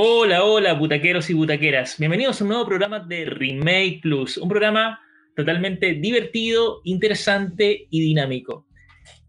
Hola, hola, butaqueros y butaqueras. Bienvenidos a un nuevo programa de Remake Plus, un programa totalmente divertido, interesante y dinámico.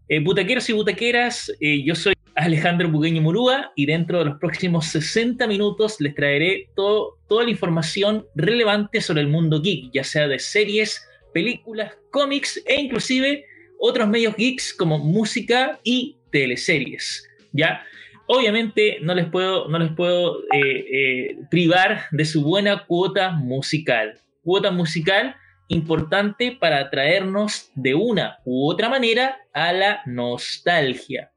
Eh, butaqueros y butaqueras, eh, yo soy Alejandro Bugueño Murúa y dentro de los próximos 60 minutos les traeré toda la información relevante sobre el mundo geek, ya sea de series, películas, cómics e inclusive otros medios geeks como música y teleseries. ¿ya? Obviamente no les puedo, no les puedo eh, eh, privar de su buena cuota musical. Cuota musical importante para atraernos de una u otra manera a la nostalgia.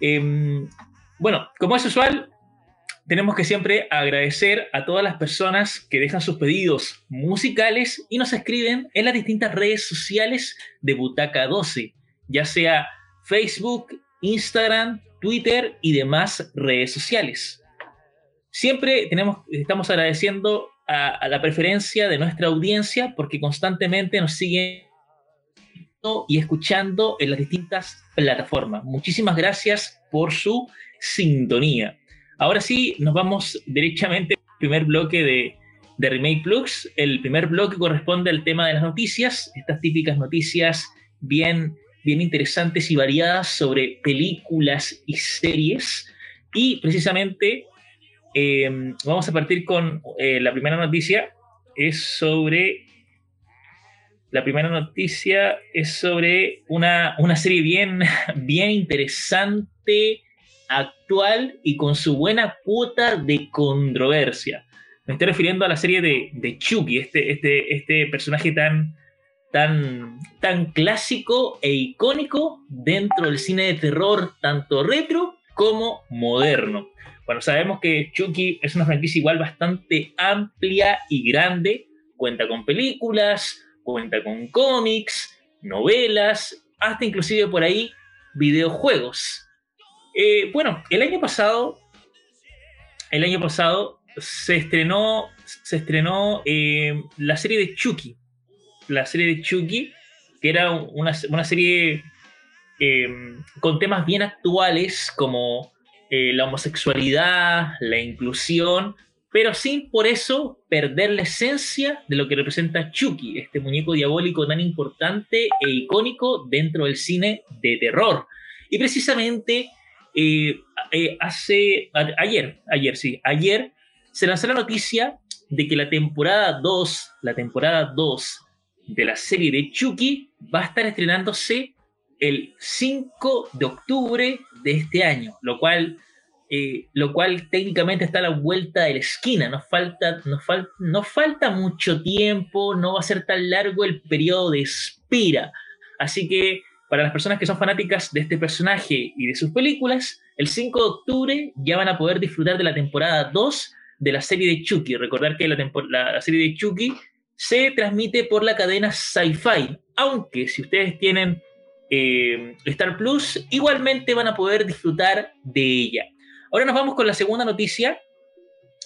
Em, bueno, como es usual, tenemos que siempre agradecer a todas las personas que dejan sus pedidos musicales y nos escriben en las distintas redes sociales de Butaca 12, ya sea Facebook, Instagram, Twitter y demás redes sociales. Siempre tenemos, estamos agradeciendo a, la preferencia de nuestra audiencia porque constantemente nos siguen y escuchando en las distintas plataformas. Muchísimas gracias por su sintonía. Ahora sí, nos vamos derechamente al primer bloque de, de Remake Plus. El primer bloque corresponde al tema de las noticias, estas típicas noticias bien bien interesantes y variadas sobre películas y series. Y precisamente em, vamos a partir con eh, la primera noticia. Es sobre. La primera noticia es sobre una, una serie bien, bien interesante, actual y con su buena cuota de controversia. Me estoy refiriendo a la serie de, Chucky, este, este, este personaje tan, tan, tan clásico e icónico dentro del cine de terror, tanto retro como moderno. Bueno, sabemos que Chucky es una franquicia igual bastante amplia y grande, cuenta con películas, cuenta con cómics, novelas, hasta inclusive por ahí videojuegos. Eh, bueno, el año pasado, el año pasado se estrenó, se estrenó eh, la serie de Chucky, la serie de Chucky, que era una, serie eh, con temas bien actuales como eh, la homosexualidad, la inclusión, pero sin por eso perder la esencia de lo que representa Chucky, este muñeco diabólico tan importante e icónico dentro del cine de terror. Y precisamente eh, hace ayer, ayer sí, ayer se lanzó la noticia de que la temporada 2, la temporada 2 de la serie de Chucky va a estar estrenándose el 5 de octubre de este año, lo cual, eh, lo cual técnicamente está a la vuelta de la esquina, nos falta, nos, falta mucho tiempo, no va a ser tan largo el periodo de espera. Así que para las personas que son fanáticas de este personaje y de sus películas, el 5 de octubre ya van a poder disfrutar de la temporada 2 de la serie de Chucky. Recordar que la serie de Chucky se transmite por la cadena Sci-Fi, aunque si ustedes tienen eh, Star Plus, igualmente van a poder disfrutar de ella. Ahora nos vamos con la segunda noticia.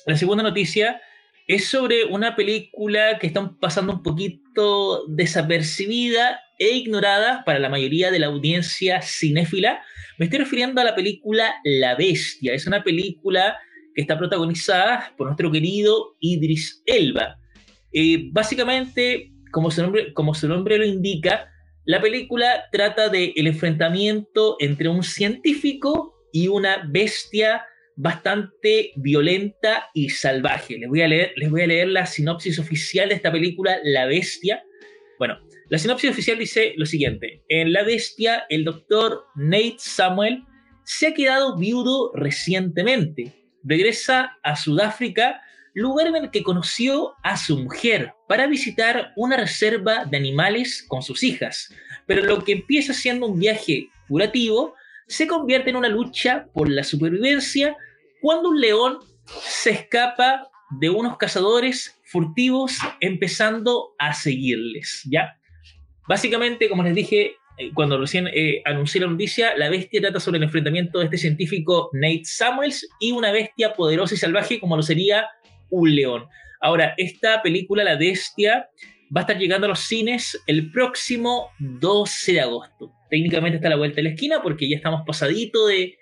La segunda noticia es sobre una película que está pasando un poquito desapercibida e ignorada para la mayoría de la audiencia cinéfila. Me estoy refiriendo a la película La Bestia. Es una película que está protagonizada por nuestro querido Idris Elba. Eh, básicamente, como su, nombre, lo indica, la película trata del enfrentamiento entre un científico y una bestia bastante violenta y salvaje. Les voy a leer, les voy a leer la sinopsis oficial de esta película, La Bestia. Bueno, la sinopsis oficial dice lo siguiente. En La Bestia, el doctor Nate Samuel se ha quedado viudo recientemente. Regresa a Sudáfrica lugar en el que conoció a su mujer para visitar una reserva de animales con sus hijas. Pero lo que empieza siendo un viaje curativo se convierte en una lucha por la supervivencia cuando un león se escapa de unos cazadores furtivos empezando a seguirles, ¿ya? Básicamente, como les dije eh, cuando recién eh, anuncié la noticia, la bestia trata sobre el enfrentamiento de este científico Nate Samuels y una bestia poderosa y salvaje como lo sería un león. Ahora, esta película, La Bestia, va a estar llegando a los cines el próximo 12 de agosto. Técnicamente está a la vuelta de la esquina porque ya estamos pasadito de,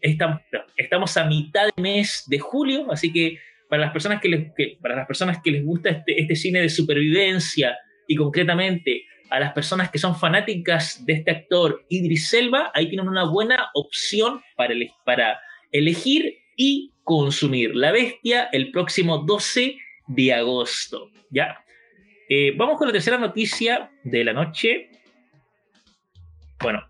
estamos, estamos a mitad de mes de julio, así que para las personas que les, para las personas que les gusta este, este, cine de supervivencia y concretamente a las personas que son fanáticas de este actor Idris Elba, ahí tienen una buena opción para, para elegir y consumir La Bestia el próximo 12 de agosto. ¿ya? Eh, vamos con la tercera noticia de la noche. Bueno,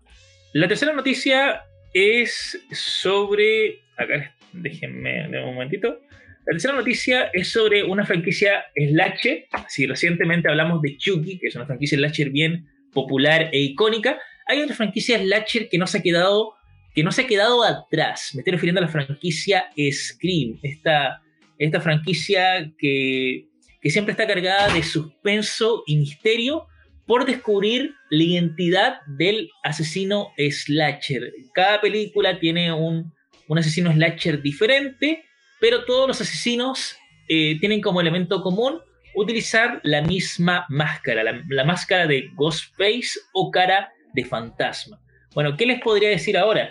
la tercera noticia es sobre. Acá, déjenme un momentito. La tercera noticia es sobre una franquicia slasher. Si recientemente hablamos de Chucky, que es una franquicia slasher bien popular e icónica, hay otra franquicia slasher que no se ha quedado, que no se ha quedado atrás. Me estoy refiriendo a la franquicia Scream, esta, esta franquicia que, que siempre está cargada de suspenso y misterio por descubrir la identidad del asesino slasher. Cada película tiene un, un asesino slasher diferente pero todos los asesinos eh, tienen como elemento común utilizar la misma máscara, la, máscara de Ghostface o cara de fantasma. Bueno, ¿qué les podría decir ahora?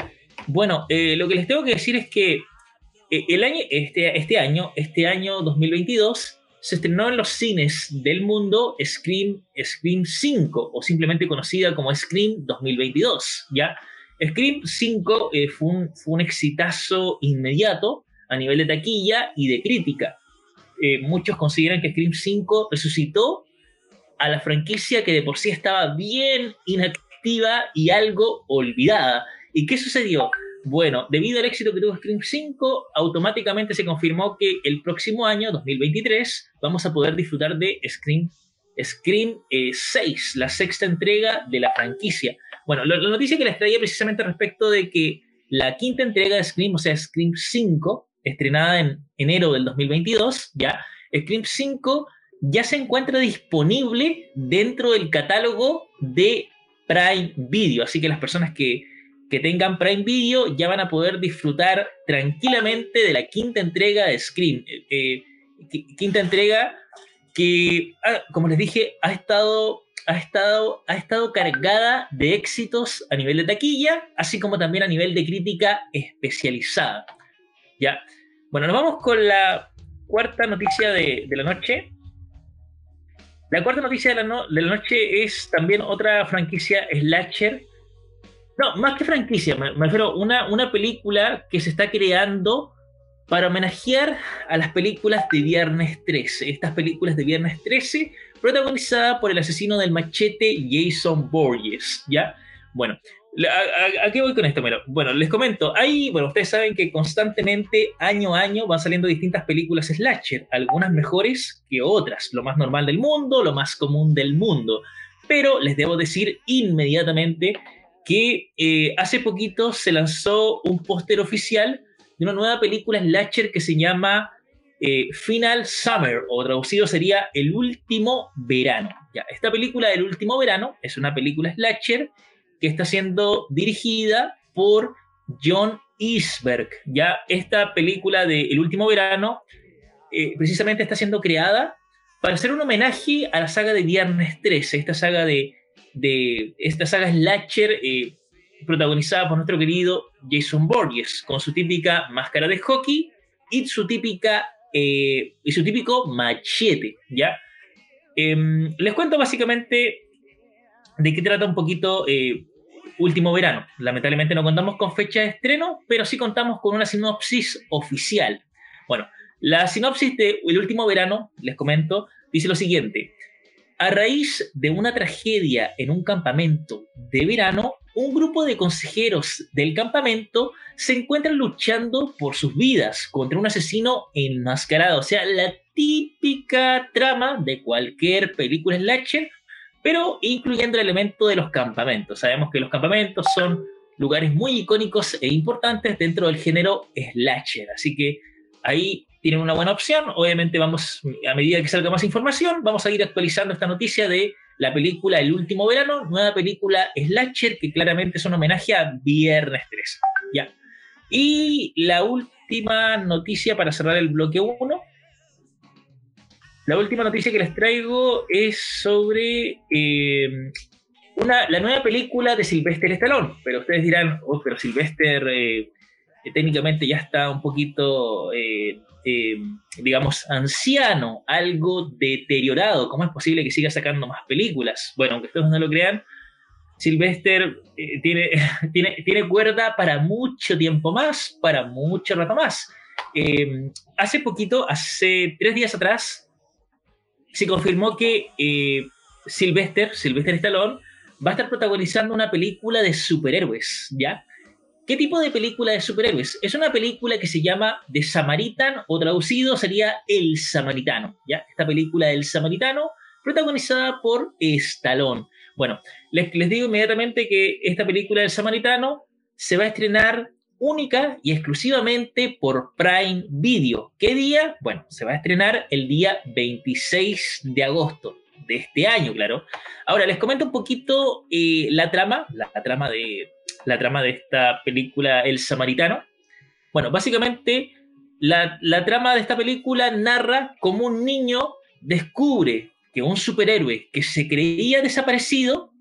Bueno, eh, lo que les tengo que decir es que eh, el año, este, este, año, este año 2022, se estrenó en los cines del mundo Scream, Scream 5, o simplemente conocida como Scream 2022, ¿ya? Scream 5 fue, un, fue un exitazo inmediato, a nivel de taquilla y de crítica. Eh, muchos consideran que Scream 5 resucitó a la franquicia que de por sí estaba bien inactiva y algo olvidada. ¿Y qué sucedió? Bueno, debido al éxito que tuvo Scream 5, automáticamente se confirmó que el próximo año, 2023, vamos a poder disfrutar de Scream, Scream 6, eh, la sexta entrega de la franquicia. Bueno, la, la noticia que les traía precisamente respecto de que la quinta entrega de Scream, o sea, Scream 5, estrenada en enero del 2022, ya, Scream 5 ya se encuentra disponible dentro del catálogo de Prime Video. Así que las personas que, tengan Prime Video ya van a poder disfrutar tranquilamente de la quinta entrega de Scream. Eh, eh, quinta entrega que, ah, como les dije, ha estado, ha, estado, ha estado cargada de éxitos a nivel de taquilla, así como también a nivel de crítica especializada. ¿ya? Bueno, nos vamos con la cuarta noticia de, la noche. La cuarta noticia de la, noche es también otra franquicia slasher. No, más que franquicia, me, refiero a una, una película que se está creando para homenajear a las películas de Viernes 13. Estas películas de Viernes 13, protagonizada por el asesino del machete Jason Borges, ¿ya? Bueno, ¿A, qué voy con esto? Bueno, les comento. Hay, bueno, ustedes saben que constantemente, año a año, van saliendo distintas películas slasher, algunas mejores que otras, lo más normal del mundo, lo más común del mundo. Pero les debo decir inmediatamente que eh, hace poquito se lanzó un póster oficial de una nueva película slasher que se llama eh, Final Summer, o traducido sería El último verano. Esta película del último verano es una película slasher que está siendo dirigida por John Isberg. Ya esta película de El último verano eh, precisamente está siendo creada para hacer un homenaje a la saga de Viernes 13, esta saga de, de esta saga slasher eh, protagonizada por nuestro querido Jason Borges, con su típica máscara de hockey y su típica eh, y su típico machete, ¿ya? Em, les cuento básicamente de qué trata un poquito eh, Último Verano. Lamentablemente no contamos con fecha de estreno, pero sí contamos con una sinopsis oficial. Bueno, la sinopsis de Último Verano, les comento, dice lo siguiente. A raíz de una tragedia en un campamento de verano, un grupo de consejeros del campamento se encuentran luchando por sus vidas contra un asesino enmascarado. O sea, la típica trama de cualquier película slasher pero incluyendo el elemento de los campamentos. Sabemos que los campamentos son lugares muy icónicos e importantes dentro del género slasher, así que ahí tienen una buena opción. Obviamente vamos, a medida que salga más información, vamos a ir actualizando esta noticia de la película El último verano, nueva película slasher que claramente es un homenaje a Viernes 3. Ya. Y la última noticia para cerrar el bloque 1 la última noticia que les traigo es sobre eh, una, la nueva película de Sylvester Stallone. Pero ustedes dirán, oh, pero Sylvester, eh, técnicamente ya está un poquito, digamos, anciano, algo deteriorado. ¿Cómo es posible que siga sacando más películas? Bueno, aunque ustedes no lo crean, Sylvester tiene, tiene, tiene cuerda para mucho tiempo más, para mucho rato más. hace poquito, hace tres días atrás, se confirmó que eh, Sylvester, Sylvester Stallone, va a estar protagonizando una película de superhéroes, ¿ya? ¿Qué tipo de película de superhéroes? Es una película que se llama The Samaritan, o traducido sería El Samaritano, ¿ya? Esta película del Samaritano, protagonizada por Stallone. Bueno, les, les digo inmediatamente que esta película del Samaritano se va a estrenar única y exclusivamente por Prime Video. ¿Qué día? Bueno, se va a estrenar el día 26 de agosto de este año, claro. Ahora les comento un poquito eh, la trama, la, trama de la trama de esta película El Samaritano. Bueno, básicamente la, la trama de esta película narra cómo un niño descubre que un superhéroe que se creía desaparecido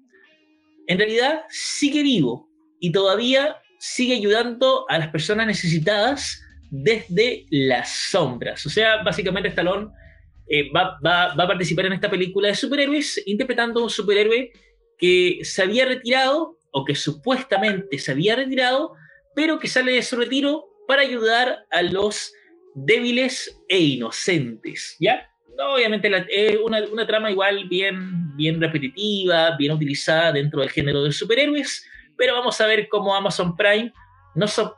en realidad sigue vivo y todavía sigue ayudando a las personas necesitadas desde las sombras. O sea, básicamente Stallone eh, va, a participar en esta película de superhéroes interpretando a un superhéroe que se había retirado o que supuestamente se había retirado, pero que sale de su retiro para ayudar a los débiles e inocentes, ¿ya? obviamente es una, una, trama igual bien, bien repetitiva, bien utilizada dentro del género de superhéroes, pero vamos a ver cómo Amazon Prime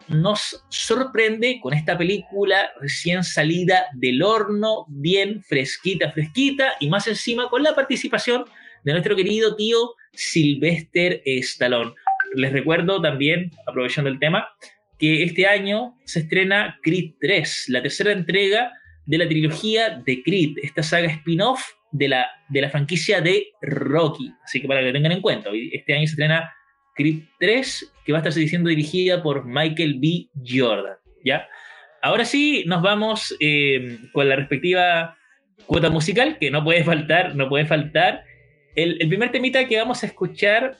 nos, sorprende con esta película recién salida del horno, bien fresquita, fresquita, y más encima con la participación de nuestro querido tío Sylvester Stallone. Les recuerdo también, aprovechando el tema, que este año se estrena Creed 3, la tercera entrega de la trilogía de Creed, esta saga spin-off de la, de la franquicia de Rocky. Así que para que lo tengan en cuenta, este año se estrena Creed 3, que va a estar siendo dirigida por Michael B. Jordan. ¿ya? Ahora sí, nos vamos eh, con la respectiva cuota musical, que no puede faltar, no puede faltar. El, primer temita que vamos a escuchar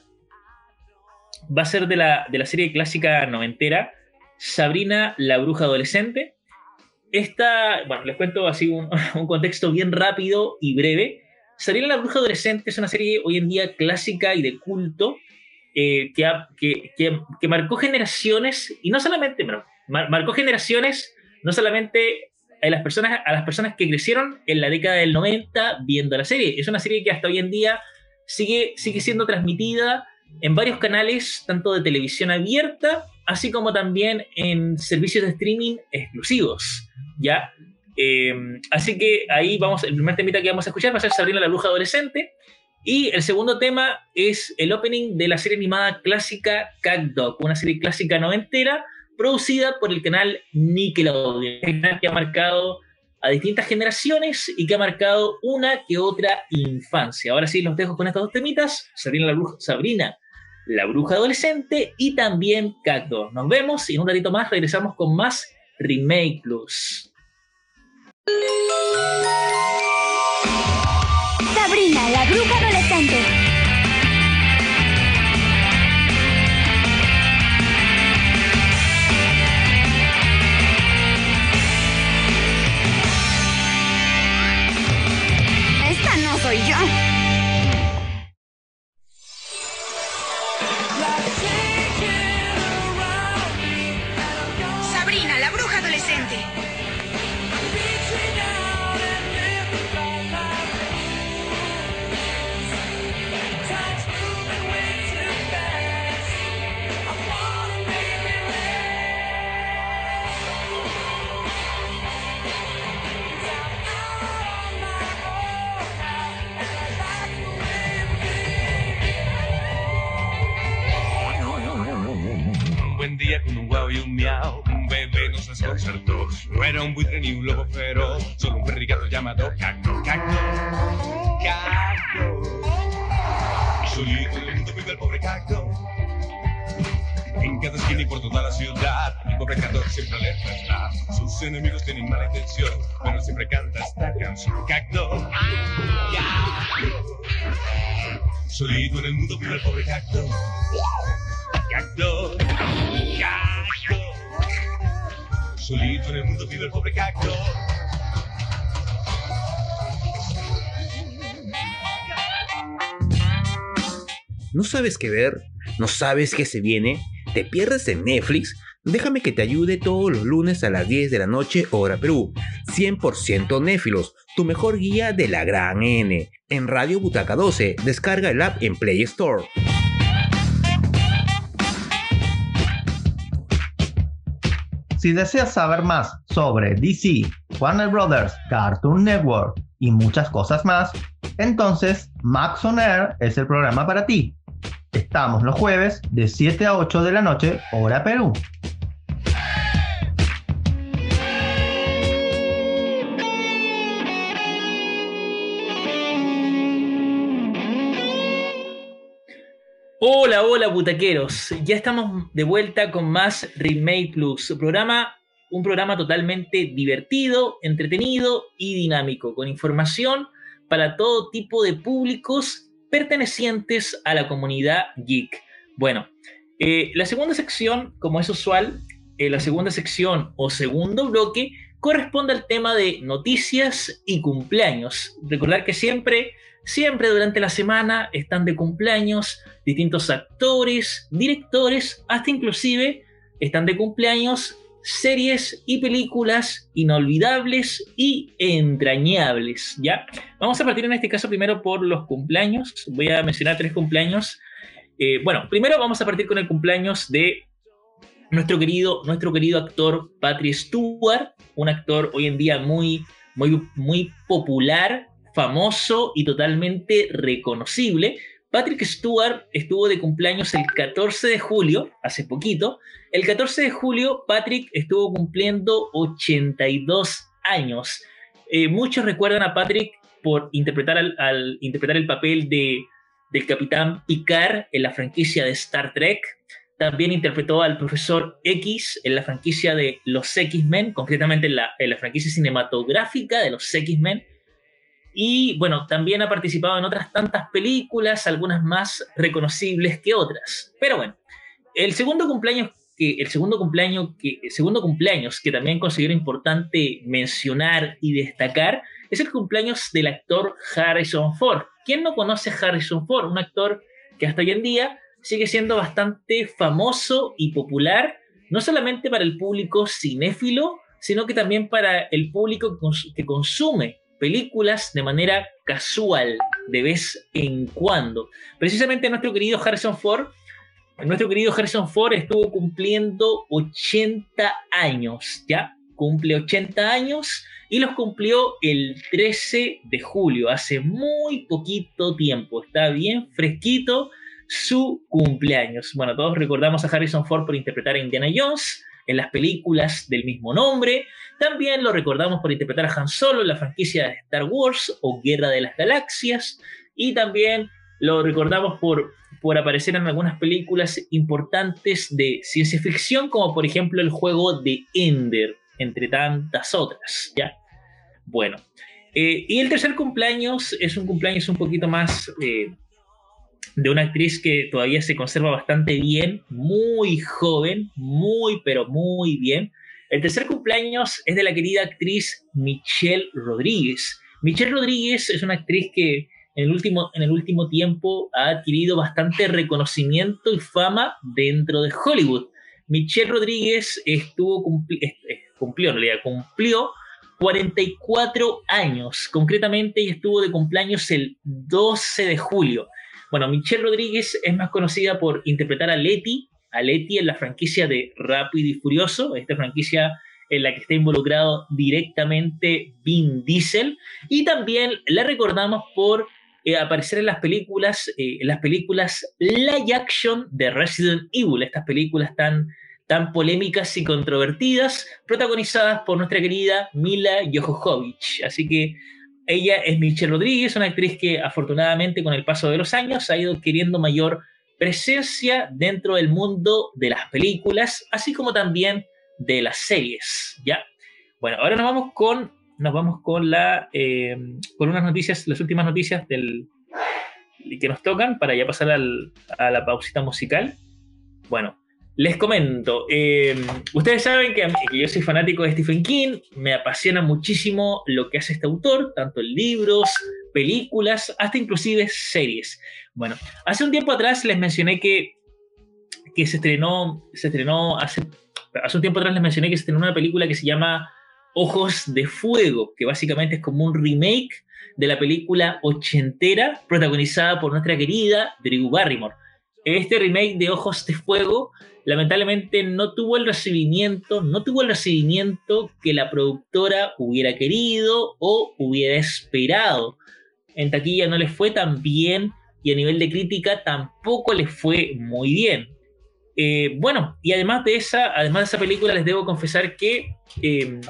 va a ser de la, de la serie clásica noventera, Sabrina la bruja adolescente. Esta, bueno, les cuento así un, un contexto bien rápido y breve. Sabrina la bruja adolescente es una serie hoy en día clásica y de culto eh, que, que, marcó generaciones, y no solamente, marcó generaciones, no solamente a las, personas, a las personas que crecieron en la década del 90 viendo la serie. Es una serie que hasta hoy en día sigue, sigue siendo transmitida en varios canales, tanto de televisión abierta, así como también en servicios de streaming exclusivos. ¿ya? Eh, así que ahí vamos, el primer temita que vamos a escuchar va a ser Sabrina la Bruja Adolescente. Y el segundo tema es el opening de la serie animada clásica Cat Dog, una serie clásica noventera producida por el canal Nickelodeon, que ha marcado a distintas generaciones y que ha marcado una que otra infancia. Ahora sí, los dejo con estas dos temitas, Sabrina la bruja, Sabrina, la bruja adolescente y también Cat. Nos vemos y en un ratito más regresamos con más Remake Plus. Sabrina, la bruja No era un buitre ni un lobo feroz, solo un perrigato llamado Cacto, Cacto, Cacto. Y solito en el mundo vive el pobre Cacto. En cada esquina y por toda la ciudad, el pobre Cacto siempre alerta está. Sus enemigos tienen mala intención, pero siempre canta esta canción. Cacto, Cacto. Solito en el mundo vive el pobre Cacto. Cacto, Cacto. Solito en el mundo vive el pobre cacto. ¿No sabes qué ver? ¿No sabes qué se viene? ¿Te pierdes en Netflix? Déjame que te ayude todos los lunes a las 10 de la noche, hora Perú. 100% Néfilos, tu mejor guía de la gran N. En Radio Butaca 12, descarga el app en Play Store. Si deseas saber más sobre DC, Warner Brothers, Cartoon Network y muchas cosas más, entonces Max On Air es el programa para ti. Estamos los jueves de 7 a 8 de la noche, hora Perú. Hola, hola, butaqueros. Ya estamos de vuelta con más Remake Plus, programa, un programa totalmente divertido, entretenido y dinámico, con información para todo tipo de públicos pertenecientes a la comunidad geek. Bueno, eh, la segunda sección, como es usual, eh, la segunda sección o segundo bloque corresponde al tema de noticias y cumpleaños. Recordar que siempre, siempre durante la semana están de cumpleaños distintos actores, directores, hasta inclusive están de cumpleaños series y películas inolvidables y entrañables, ¿ya? Vamos a partir en este caso primero por los cumpleaños. Voy a mencionar tres cumpleaños. Eh, bueno, primero vamos a partir con el cumpleaños de nuestro querido, nuestro querido actor Patrick Stewart, un actor hoy en día muy, muy, muy popular, famoso y totalmente reconocible. Patrick Stewart estuvo de cumpleaños el 14 de julio, hace poquito. El 14 de julio, Patrick estuvo cumpliendo 82 años. Eh, muchos recuerdan a Patrick por interpretar, al, interpretar el papel de, del capitán Picard en la franquicia de Star Trek. También interpretó al profesor X en la franquicia de los X-Men, concretamente en la, en la franquicia cinematográfica de los X-Men. Y bueno, también ha participado en otras tantas películas, algunas más reconocibles que otras. Pero bueno, el segundo cumpleaños que el segundo cumpleaños que segundo cumpleaños que también considero importante mencionar y destacar es el cumpleaños del actor Harrison Ford. ¿Quién no conoce a Harrison Ford? Un actor que hasta hoy en día sigue siendo bastante famoso y popular, no solamente para el público cinéfilo, sino que también para el público que consume películas de manera casual, de vez en cuando. Precisamente nuestro querido Harrison Ford, nuestro querido Harrison Ford estuvo cumpliendo 80 años, ¿ya? Cumple 80 años y los cumplió el 13 de julio, hace muy poquito tiempo. Está bien fresquito su cumpleaños. Bueno, todos recordamos a Harrison Ford por interpretar a Indiana Jones en las películas del mismo nombre. También lo recordamos por interpretar a Han Solo en la franquicia de Star Wars o Guerra de las Galaxias. Y también lo recordamos por, por aparecer en algunas películas importantes de ciencia ficción, como por ejemplo el juego de Ender, entre tantas otras. ¿ya? Bueno, eh, y el tercer cumpleaños es un cumpleaños un poquito más eh, de una actriz que todavía se conserva bastante bien, muy joven, muy, pero muy bien. El tercer cumpleaños es de la querida actriz Michelle Rodríguez. Michelle Rodríguez es una actriz que en el último, en el último tiempo ha adquirido bastante reconocimiento y fama dentro de Hollywood. Michelle Rodríguez estuvo cumplió, en cumplió 44 años, concretamente, y estuvo de cumpleaños el 12 de julio. Bueno, Michelle Rodríguez es más conocida por interpretar a Letty a Letty en la franquicia de Rápido y Furioso, esta franquicia en la que está involucrado directamente Vin Diesel, y también la recordamos por eh, aparecer en las películas, eh, en las películas live action de Resident Evil, estas películas tan, tan polémicas y controvertidas, protagonizadas por nuestra querida Mila Jovovich. Así que ella es Michelle Rodríguez, una actriz que afortunadamente con el paso de los años ha ido adquiriendo mayor presencia dentro del mundo de las películas, así como también de las series, ¿ya? Bueno, ahora nos vamos con, nos vamos con, la, eh, con unas noticias, las últimas noticias del, que nos tocan para ya pasar a la pausita musical. Bueno, Les comento, eh, ustedes saben que, que, yo soy fanático de Stephen King, me apasiona muchísimo lo que hace este autor, tanto en libros, películas, hasta inclusive series. Bueno, hace un tiempo atrás les mencioné que, que se estrenó, se estrenó hace, hace un tiempo atrás les mencioné que se estrenó una película que se llama Ojos de Fuego, que básicamente es como un remake de la película ochentera protagonizada por nuestra querida Drew Barrymore. Este remake de Ojos de Fuego lamentablemente no tuvo el recibimiento, no tuvo el recibimiento que la productora hubiera querido o hubiera esperado. En taquilla no le fue tan bien y a nivel de crítica tampoco le fue muy bien. Eh, bueno, y además de esa, además de esa película, les debo confesar que eh,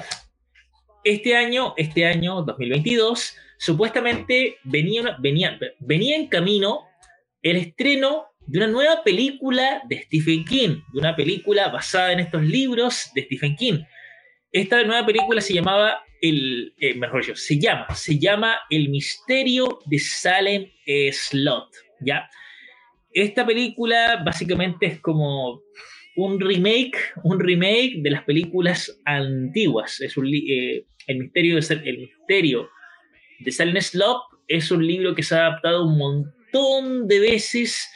este año, este año 2022, supuestamente venía, venía, venía en camino el estreno de una nueva película de Stephen King, de una película basada en estos libros de Stephen King. Esta nueva película se llamaba el, eh, mejor dicho, se llama, se llama El misterio de Salem Slot, ¿ya? Esta película básicamente es como un remake, un remake de las películas antiguas. Es un, eh, el misterio de el misterio de Salem Slot es un libro que se ha adaptado un montón de veces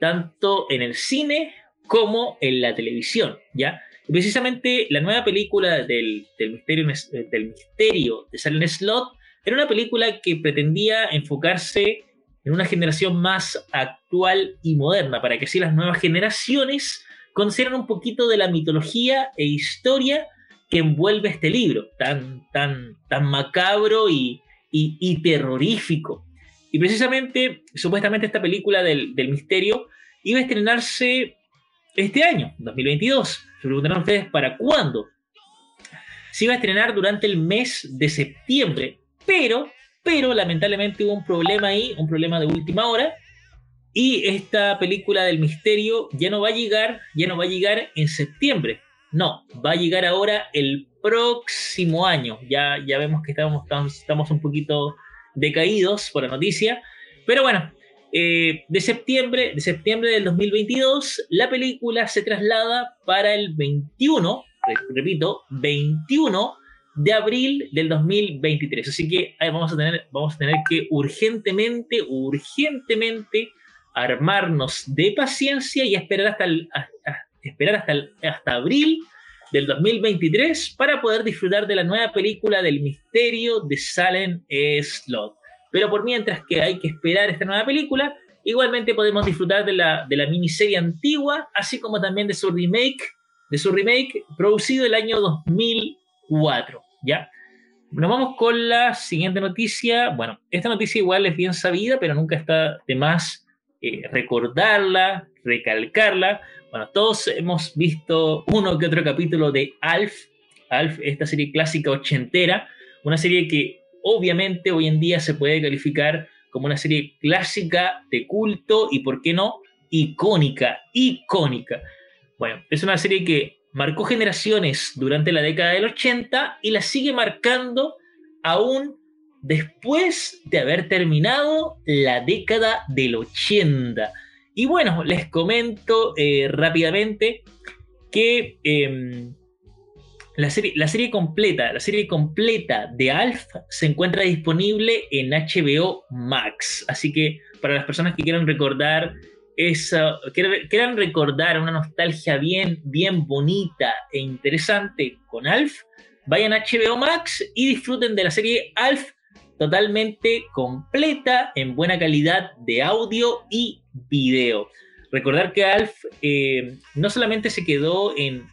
tanto en el cine como en la televisión, ¿ya? Precisamente la nueva película del, misterio, del misterio de Silent Slot era una película que pretendía enfocarse en una generación más actual y moderna, para que así las nuevas generaciones conocieran un poquito de la mitología e historia que envuelve este libro, tan, tan, tan macabro y, y terrorífico. Y precisamente, supuestamente esta película del, del misterio iba a estrenarse este año, 2022. Se preguntarán ustedes para cuándo. Se iba a estrenar durante el mes de septiembre, pero, pero lamentablemente hubo un problema ahí, un problema de última hora, y esta película del misterio ya no va a llegar, ya no va a llegar en septiembre. No, va a llegar ahora el próximo año. Ya, ya vemos que estamos, estamos un poquito decaídos por la noticia. Pero bueno, eh, de, septiembre, de septiembre del 2022, la película se traslada para el 21, repito, 21 de abril del 2023. Así que vamos, a tener, vamos a tener que urgentemente, urgentemente armarnos de paciencia y esperar hasta, esperar hasta, hasta abril del 2023 para poder disfrutar de la nueva película del misterio de Salem Slot. Pero por mientras que hay que esperar esta nueva película, igualmente podemos disfrutar de la, de la miniserie antigua, así como también de su remake, de su remake producido el año 2004, ¿ya? Nos vamos con la siguiente noticia. Bueno, esta noticia igual es bien sabida, pero nunca está de más eh, recordarla, recalcarla. Bueno, todos hemos visto uno que otro capítulo de Alf, Alf, esta serie clásica ochentera, una serie que obviamente hoy en día se puede calificar como una serie clásica de culto y, ¿por qué no?, icónica, icónica. Bueno, es una serie que marcó generaciones durante la década del 80 y la sigue marcando aún después de haber terminado la década del 80. Y bueno, les comento eh, rápidamente que em, la serie, completa, la serie completa de Alf se encuentra disponible en HBO Max. Así que para las personas que quieran recordar esa, quieran recordar una nostalgia bien, bien bonita e interesante con Alf, vayan a HBO Max y disfruten de la serie Alf totalmente completa en buena calidad de audio y video. Recordar que Alf eh, no solamente se quedó en,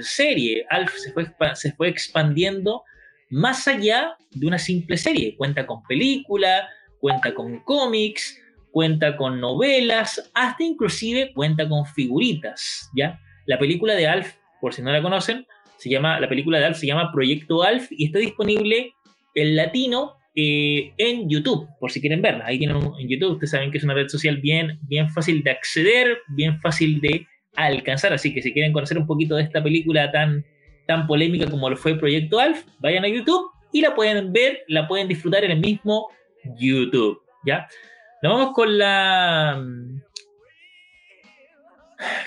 serie, Alf se fue, se fue expandiendo más allá de una simple serie. Cuenta con película, cuenta con cómics, cuenta con novelas, hasta inclusive cuenta con figuritas, ¿ya? La película de Alf, por si no la conocen, se llama, la película de Alf se llama Proyecto Alf y está disponible en latino eh, en YouTube, por si quieren verla. Ahí tienen en YouTube, ustedes saben que es una red social bien, bien fácil de acceder, bien fácil de alcanzar. Así que si quieren conocer un poquito de esta película tan, tan polémica como lo fue Proyecto Alf, vayan a YouTube y la pueden ver, la pueden disfrutar en el mismo YouTube. ¿Ya? Nos vamos con la.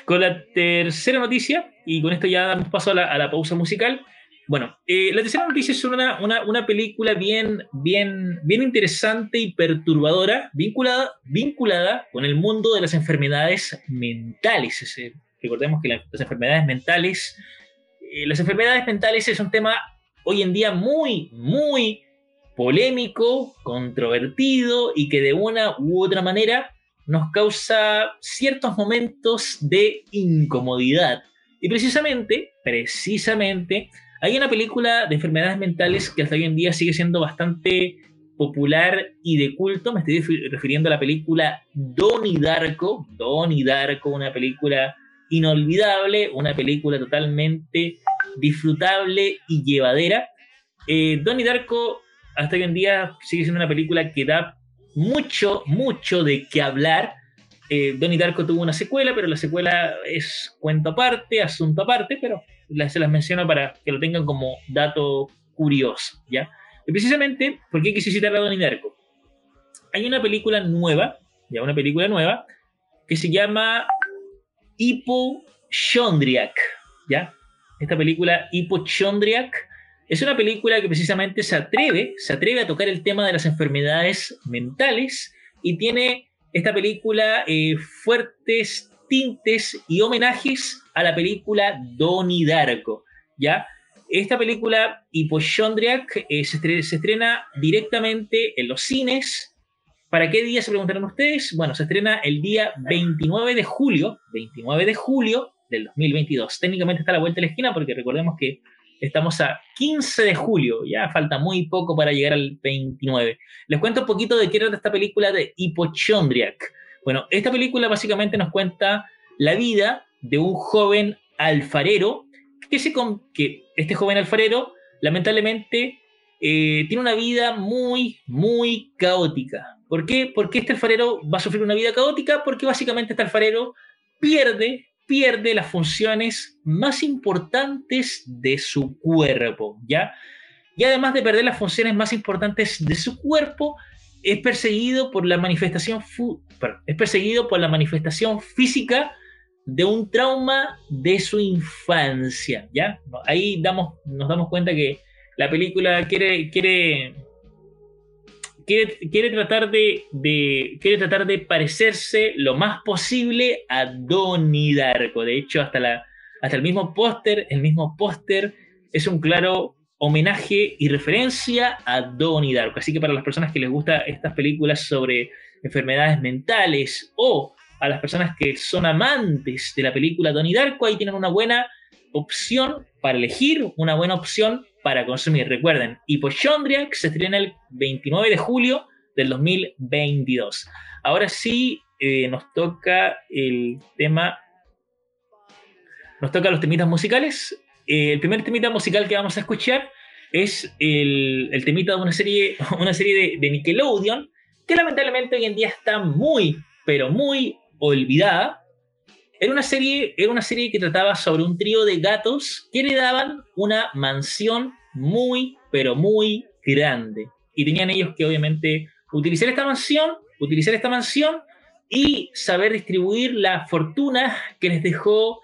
con la tercera noticia, y con esto ya damos paso a la pausa musical. Bueno, eh, la tercera noticia es una, una, una, película bien, bien, bien interesante y perturbadora, vinculada, vinculada con el mundo de las enfermedades mentales. Recordemos que las, las enfermedades mentales, eh, las enfermedades mentales es un tema hoy en día muy, muy polémico, controvertido y que de una u otra manera nos causa ciertos momentos de incomodidad. Y precisamente, precisamente, hay una película de enfermedades mentales que hasta hoy en día sigue siendo bastante popular y de culto. Me estoy refiriendo a la película Donnie Darko. Donnie Darko, una película inolvidable, una película totalmente disfrutable y llevadera. Eh, Donnie Darko hasta hoy en día sigue siendo una película que da mucho, mucho de qué hablar. Eh, Donnie Darko tuvo una secuela, pero la secuela es cuento aparte, asunto aparte, pero se las menciono para que lo tengan como dato curioso, ¿ya? Y precisamente, ¿por qué quise citar a Donnie Darko? Hay una película nueva, ya una película nueva, que se llama Hipochondriac, ¿ya? Esta película Hipochondriac es una película que precisamente se atreve, se atreve a tocar el tema de las enfermedades mentales y tiene esta película eh, fuertes tintes y homenajes a la película Donnie Darko, ¿ya? Esta película, Hipochondriac, eh, se, estrena, directamente en los cines. ¿Para qué día se preguntarán ustedes? Bueno, se estrena el día 29 de julio, 29 de julio del 2022. Técnicamente está a la vuelta de la esquina porque recordemos que estamos a 15 de julio, ya falta muy poco para llegar al 29. Les cuento un poquito de qué era esta película de Hipochondriac. Bueno, esta película básicamente nos cuenta la vida de un joven alfarero que, se que este joven alfarero lamentablemente eh, tiene una vida muy, muy caótica. ¿Por qué? Porque este alfarero va a sufrir una vida caótica porque básicamente este alfarero pierde, pierde las funciones más importantes de su cuerpo, ¿ya? Y además de perder las funciones más importantes de su cuerpo, es perseguido por la manifestación, es perseguido por la manifestación física de un trauma de su infancia, ¿ya? Ahí damos, nos damos cuenta que la película quiere, quiere, quiere, quiere tratar de, quiere tratar de parecerse lo más posible a Donnie Darko. De hecho, hasta, la, hasta el mismo póster, el mismo póster es un claro homenaje y referencia a Donnie Darko. Así que para las personas que les gustan estas películas sobre enfermedades mentales o a las personas que son amantes de la película Donnie Darko, ahí tienen una buena opción para elegir, una buena opción para consumir. Recuerden, Hipochondriac se estrena el 29 de julio del 2022. Ahora sí, eh, nos toca el tema, nos toca los temitas musicales. Eh, el primer temita musical que vamos a escuchar es el, el temita de una serie, una serie de, de, Nickelodeon que lamentablemente hoy en día está muy, pero muy olvidada. Era una, serie, era una serie que trataba sobre un trío de gatos que le daban una mansión muy, pero muy grande. Y tenían ellos que obviamente utilizar esta mansión, utilizar esta mansión y saber distribuir la fortuna que les dejó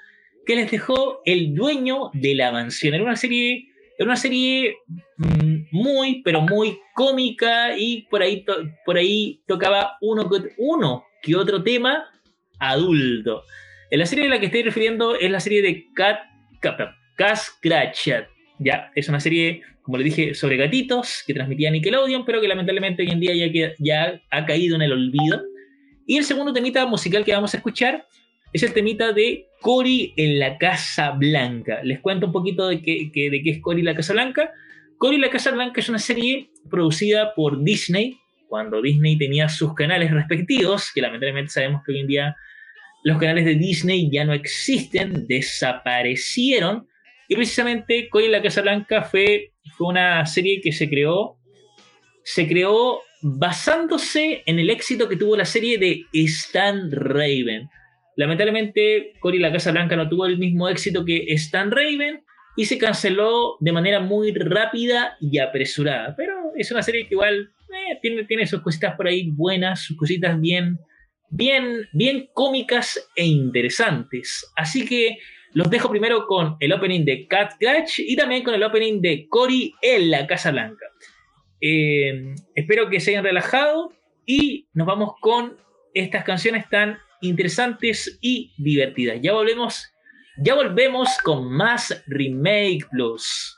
que les dejó el dueño de la mansión. Era una serie, era una serie mm, muy, pero muy cómica y por ahí, por ahí tocaba uno uno que otro tema adulto. En la serie a la que estoy refiriendo es la serie de Cat, Scratched. Ya, es una serie, como le dije, sobre gatitos que transmitía Nickelodeon, pero que lamentablemente hoy en día ya, ya ha caído en el olvido. Y el segundo temita musical que vamos a escuchar es el temita de Cory en la Casa Blanca. Les cuento un poquito de qué, de es Cory en la Casa Blanca. Cory en la Casa Blanca es una serie producida por Disney, cuando Disney tenía sus canales respectivos, que lamentablemente sabemos que hoy en día los canales de Disney ya no existen, desaparecieron. Y precisamente Coy en la Casa Blanca fue, fue una serie que se creó, se creó basándose en el éxito que tuvo la serie de Stan Raven. Lamentablemente, Cory la Casa Blanca no tuvo el mismo éxito que Stan Raven y se canceló de manera muy rápida y apresurada. Pero es una serie que igual eh, tiene, tiene sus cositas por ahí buenas, sus cositas bien, bien, bien cómicas e interesantes. Así que los dejo primero con el opening de Cat Scratch y también con el opening de Cory en la Casa Blanca. Eh, espero que se hayan relajado y nos vamos con estas canciones tan interesantes y divertidas. Ya volvemos, ya volvemos con más Remake Plus.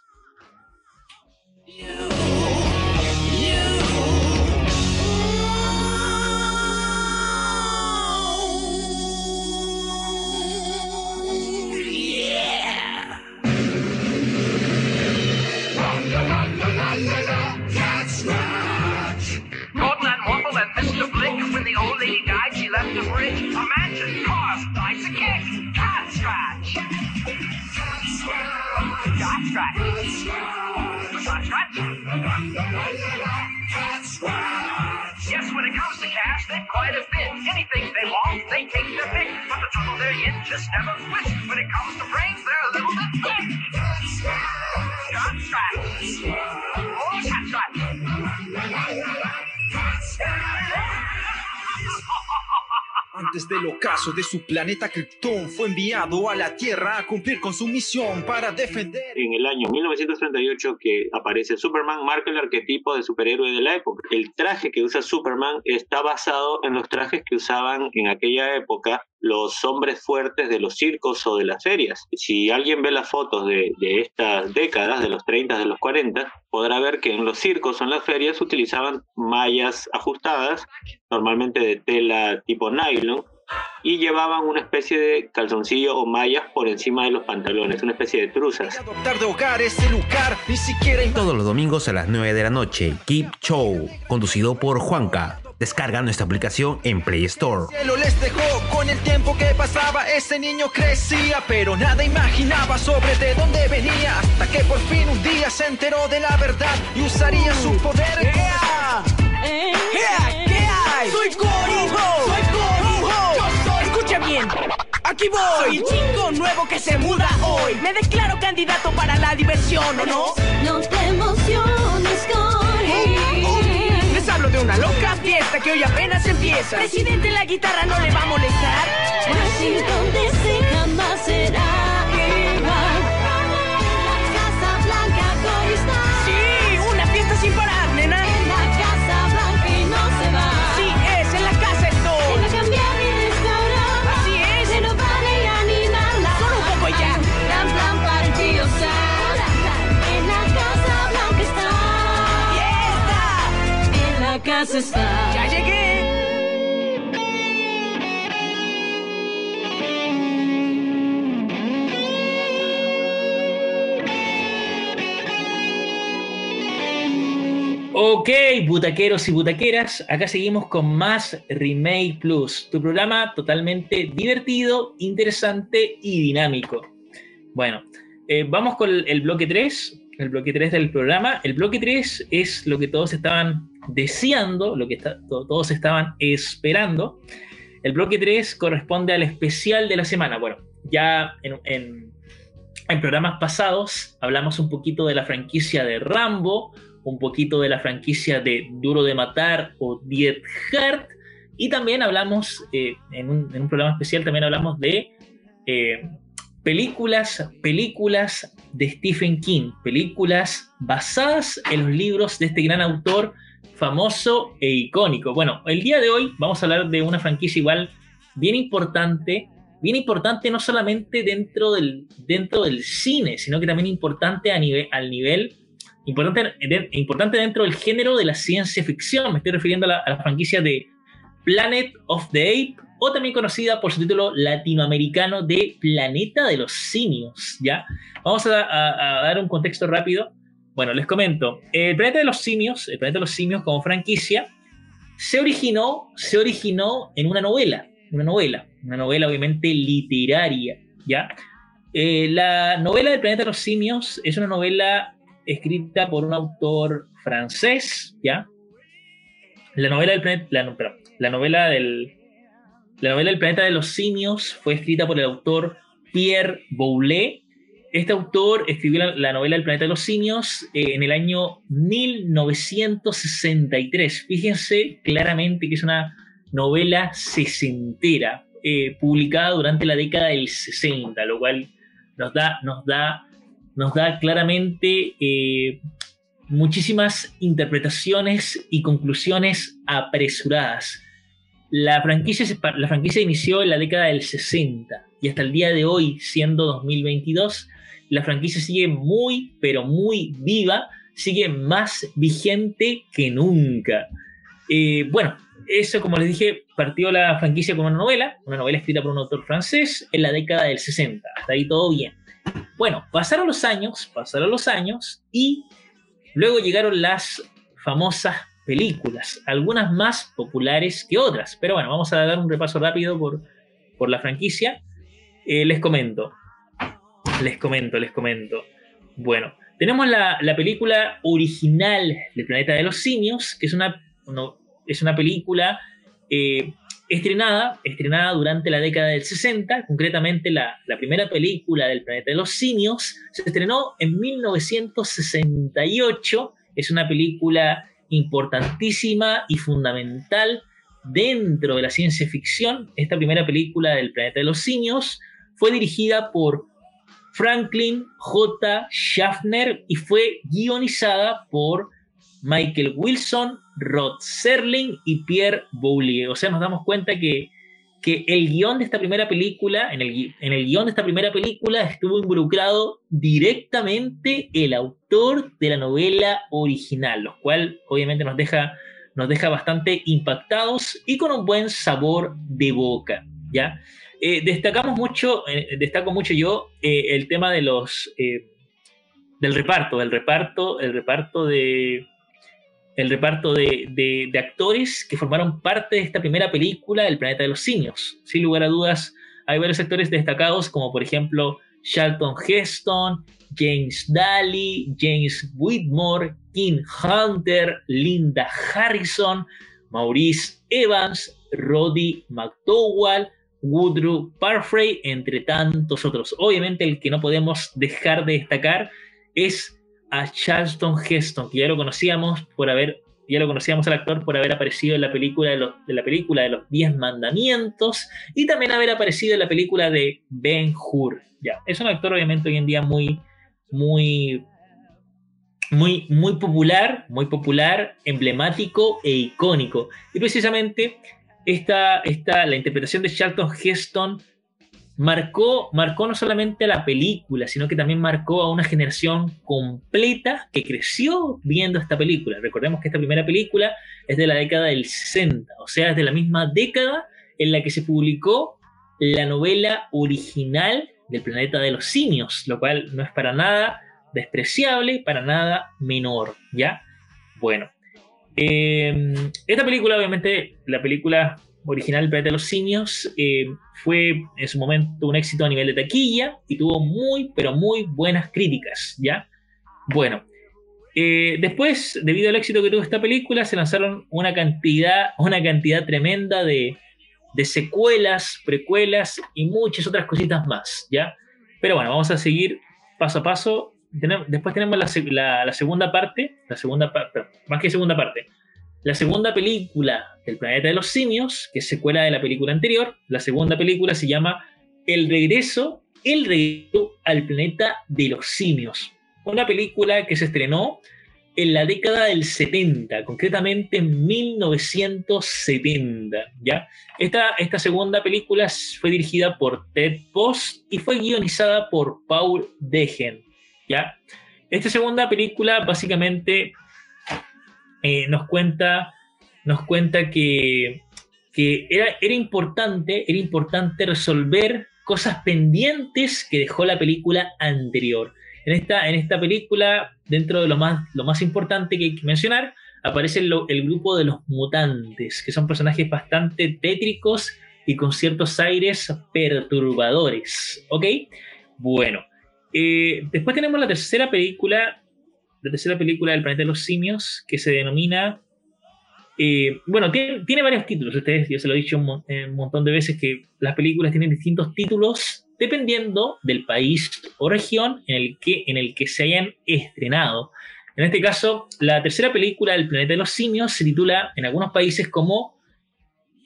Scratch. Cat scratch. Yes, when it comes to cash, they're quite a bit. Anything they want, they take their pick. But the trouble they're in just never quit. When it comes to brains, they're a little bit thick. Cat scratch. Oh, cat scratch. Antes del ocaso de su planeta Krypton, fue enviado a la Tierra a cumplir con su misión para defender. en el año 1938 que aparece Superman, marca el arquetipo de superhéroe de la época. El traje que usa Superman está basado en los trajes que usaban en aquella época los hombres fuertes de los circos o de las ferias. Si alguien ve las fotos de, de estas décadas, de los 30, de los 40, podrá ver que en los circos o en las ferias utilizaban mallas ajustadas, normalmente de tela tipo nylon, y llevaban una especie de calzoncillo o mallas por encima de los pantalones, una especie de truzas. Todos los domingos a las 9 de la noche, Keep Show, conducido por Juanca. Descarga nuestra aplicación en Play Store. cielo les dejó con el tiempo que pasaba. Ese niño crecía, pero nada imaginaba sobre de dónde venía. Hasta que por fin un día se enteró de la verdad y usaría su poder. ¡Ea! ¡Ea! ¿Qué hay? Soy Corijo. Soy bien. Aquí voy. Soy el chico nuevo que se muda hoy. Me declaro candidato para la diversión, ¿o no? No te emociones, Cory. Les hablo de una loca fiesta que hoy apenas empieza. Presidente, la guitarra no le va a molestar. Washington ¡Ya llegué! Ok, butaqueros y butaqueras, acá seguimos con más Remake Plus, tu programa totalmente divertido, interesante y dinámico. Bueno, eh, vamos con el, el bloque 3, el bloque 3 del programa. El bloque 3 es lo que todos estaban deseando, lo que todos estaban esperando. El bloque 3 corresponde al especial de la semana. Bueno, ya en, programas pasados hablamos un poquito de la franquicia de Rambo, un poquito de la franquicia de Duro de Matar o Dead Heart, y también hablamos, eh, en, un, en un programa especial, también hablamos de eh, películas, películas de Stephen King, películas basadas en los libros de este gran autor famoso e icónico. Bueno, el día de hoy vamos a hablar de una franquicia igual bien importante, bien importante no solamente dentro del, dentro del cine, sino que también importante a nivel, al nivel, importante, importante dentro del género de la ciencia ficción. Me estoy refiriendo a la, a franquicia de Planet of the Ape, o también conocida por su título latinoamericano de Planeta de los Simios, ¿ya? Vamos a dar un contexto rápido. Bueno, les comento. El Planeta de los Simios, el Planeta de los Simios como franquicia, se originó, se originó en una novela, una novela, una novela obviamente literaria, ¿ya? Eh, la novela del Planeta de los Simios es una novela escrita por un autor francés, ¿ya? La novela del planeta, la, la novela del, la novela del planeta de los simios fue escrita por el autor Pierre Boulet. Este autor escribió la, la novela del planeta de los simios eh, en el año 1963. Fíjense claramente que es una novela sesentera, eh, publicada durante la década del 60, lo cual nos da, nos da, nos da claramente eh, muchísimas interpretaciones y conclusiones apresuradas. La franquicia, la franquicia inició en la década del 60 y hasta el día de hoy, siendo 2022, la franquicia sigue muy, pero muy viva, sigue más vigente que nunca. Eh, bueno, eso, como les dije, partió la franquicia con una novela, una novela escrita por un autor francés en la década del 60. Hasta ahí todo bien. Bueno, pasaron los años, pasaron los años y luego llegaron las famosas películas, algunas más populares que otras. Pero bueno, vamos a dar un repaso rápido por, por la franquicia. Eh, les comento, les comento, les comento. Bueno, tenemos la, la película original del Planeta de los Simios, que es una, es una película eh, estrenada, estrenada durante la década del 60, concretamente la primera película del Planeta de los Simios, se estrenó en 1968, es una película importantísima y fundamental dentro de la ciencia ficción. Esta primera película del Planeta de los Simios fue dirigida por Franklin J. Schaffner y fue guionizada por Michael Wilson, Rod Serling y Pierre Boulier. O sea, nos damos cuenta que, que el guion de esta primera película, en el, en el guion de esta primera película estuvo involucrado directamente el autor de la novela original, lo cual obviamente nos deja, nos deja bastante impactados y con un buen sabor de boca, ¿ya? Eh, destacamos mucho, eh, destaco mucho yo eh, el tema de los eh, del reparto, del reparto, el reparto de el reparto de, de- de actores que formaron parte de esta primera película, El planeta de los simios. Sin lugar a dudas, hay varios actores destacados, como por ejemplo Charlton Heston, James Daly, James Whitmore, Kim Hunter, Linda Harrison, Maurice Evans, Roddy McDowell, Woodrow Parfrey, entre tantos otros. Obviamente el que no podemos dejar de destacar es a Charlton Heston, que ya lo conocíamos por haber, ya lo conocíamos al actor por haber aparecido en la película de, los, de la película de los Diez Mandamientos y también haber aparecido en la película de Ben Hur. Ya, es un actor obviamente hoy en día muy, muy, muy, muy popular, muy popular, emblemático e icónico. Y precisamente esta, esta, la interpretación de Charlton Heston marcó, marcó no solamente a la película, sino que también marcó a una generación completa que creció viendo esta película. Recordemos que esta primera película es de la década del 60, o sea, es de la misma década en la que se publicó la novela original del planeta de los simios, lo cual no es para nada despreciable, para nada menor, ¿ya? Bueno, eh, esta película, obviamente, la película original planeta de los simios, eh, fue en su momento un éxito a nivel de taquilla y tuvo muy, pero muy buenas críticas, ¿ya? Bueno, eh, después, debido al éxito que tuvo esta película, se lanzaron una cantidad, una cantidad tremenda de, de secuelas, precuelas y muchas otras cositas más, ¿ya? Pero bueno, vamos a seguir paso a paso. Tenem- después tenemos la, la- la segunda parte, la segunda parte, más que segunda parte, la segunda película del planeta de los simios, que es secuela de la película anterior. La segunda película se llama El regreso, el regreso al planeta de los simios. Una película que se estrenó en la década del 70, concretamente en 1970, ¿ya? Esta, esta segunda película fue dirigida por Ted Post y fue guionizada por Paul Degen, Esta segunda película básicamente eh, nos cuenta, nos cuenta que, era, importante, era importante resolver cosas pendientes que dejó la película anterior. En esta, en esta película, dentro de lo más, lo más importante que hay que mencionar, aparece el, el grupo de los mutantes, que son personajes bastante tétricos y con ciertos aires perturbadores. ¿Ok? Bueno. Eh, después tenemos la tercera película, la tercera película del planeta de los simios, que se denomina. Eh, bueno, tiene, varios títulos. Ustedes, yo se lo he dicho un, mon un, montón de veces que las películas tienen distintos títulos dependiendo del país o región en el que, en el que se hayan estrenado. En este caso, la tercera película del planeta de los simios se titula en algunos países como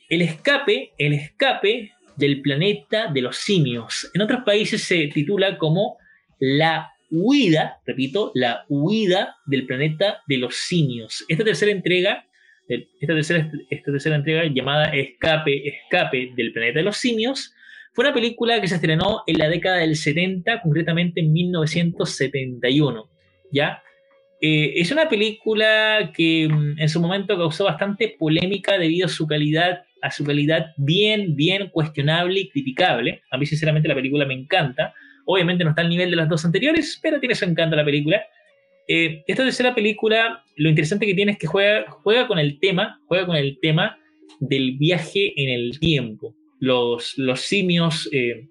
el escape, el escape del planeta de los simios. En otros países se titula como La huida, repito, la huida del planeta de los simios. Esta tercera entrega, esta tercera, esta tercera entrega llamada Escape, Escape del planeta de los simios, fue una película que se estrenó en la década del 70, concretamente en 1971. ¿ya? Eh, es una película que mm, en su momento causó bastante polémica debido a su calidad, a su calidad bien, bien cuestionable y criticable. A mí sinceramente la película me encanta. Obviamente no está al nivel de las dos anteriores, pero tiene su encanto la película. Eh, esta tercera película, lo interesante que tiene es que juega, juega con el tema, juega con el tema del viaje en el tiempo. Los, los simios eh,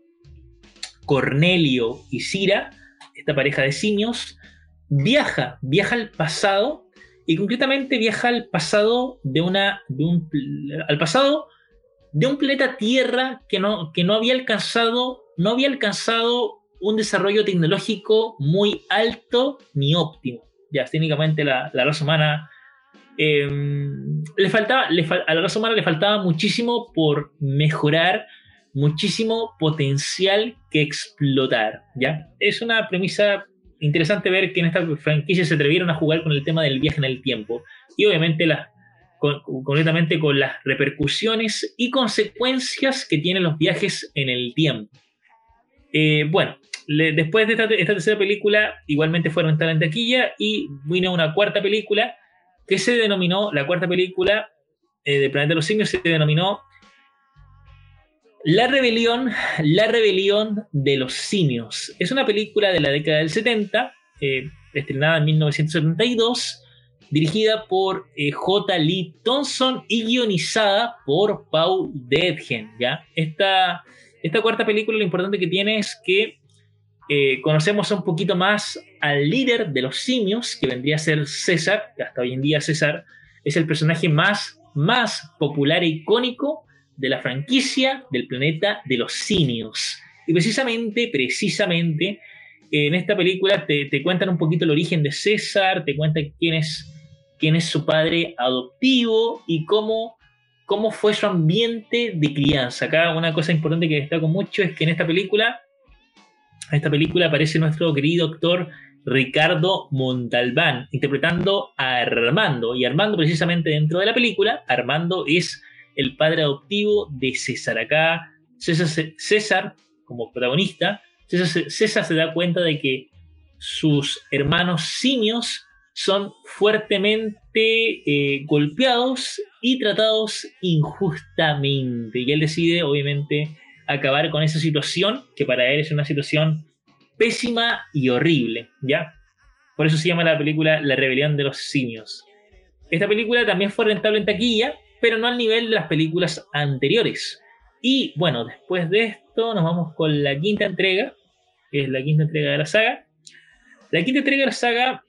Cornelio y Cira, esta pareja de simios, viaja, viaja al pasado y concretamente viaja al pasado de una, un, al pasado de un planeta Tierra que no, que no había alcanzado, no había alcanzado un desarrollo tecnológico muy alto ni óptimo. Ya, técnicamente la, la raza humana eh, le faltaba, le a la raza humana le faltaba muchísimo por mejorar, muchísimo potencial que explotar. ¿ya? Es una premisa interesante ver que en esta franquicia se atrevieron a jugar con el tema del viaje en el tiempo. Y obviamente con, concretamente con las repercusiones y consecuencias que tienen los viajes en el tiempo. Eh, bueno, después de esta, tercera película, igualmente fue rentable en taquilla y vino una cuarta película que se denominó, la cuarta película eh, de Planeta de los Simios se denominó La Rebelión, La Rebelión de los Simios. Es una película de la década del 70, eh, estrenada en 1972, dirigida por eh, J. Lee Thompson y guionizada por Paul Dedgen. ¿ya? Esta, esta cuarta película lo importante que tiene es que eh, conocemos un poquito más al líder de los simios, que vendría a ser César, que hasta hoy en día César es el personaje más, más popular e icónico de la franquicia del planeta de los simios. Y precisamente, precisamente, en esta película te, te cuentan un poquito el origen de César, te cuentan quién es, quién es su padre adoptivo y cómo, cómo fue su ambiente de crianza. Acá una cosa importante que destaco mucho es que en esta película en esta película aparece nuestro querido actor Ricardo Montalbán, interpretando a Armando. Y Armando, precisamente dentro de la película, Armando es el padre adoptivo de César. Acá César, como protagonista, César, César, se da cuenta de que sus hermanos simios son fuertemente eh, golpeados y tratados injustamente. Y él decide, obviamente, acabar con esa situación, que para él es una situación pésima y horrible, ¿ya? Por eso se llama la película La rebelión de los simios. Esta película también fue rentable en taquilla, pero no al nivel de las películas anteriores. Y bueno, después de esto nos vamos con la quinta entrega, que es la quinta entrega de la saga. La quinta entrega de la saga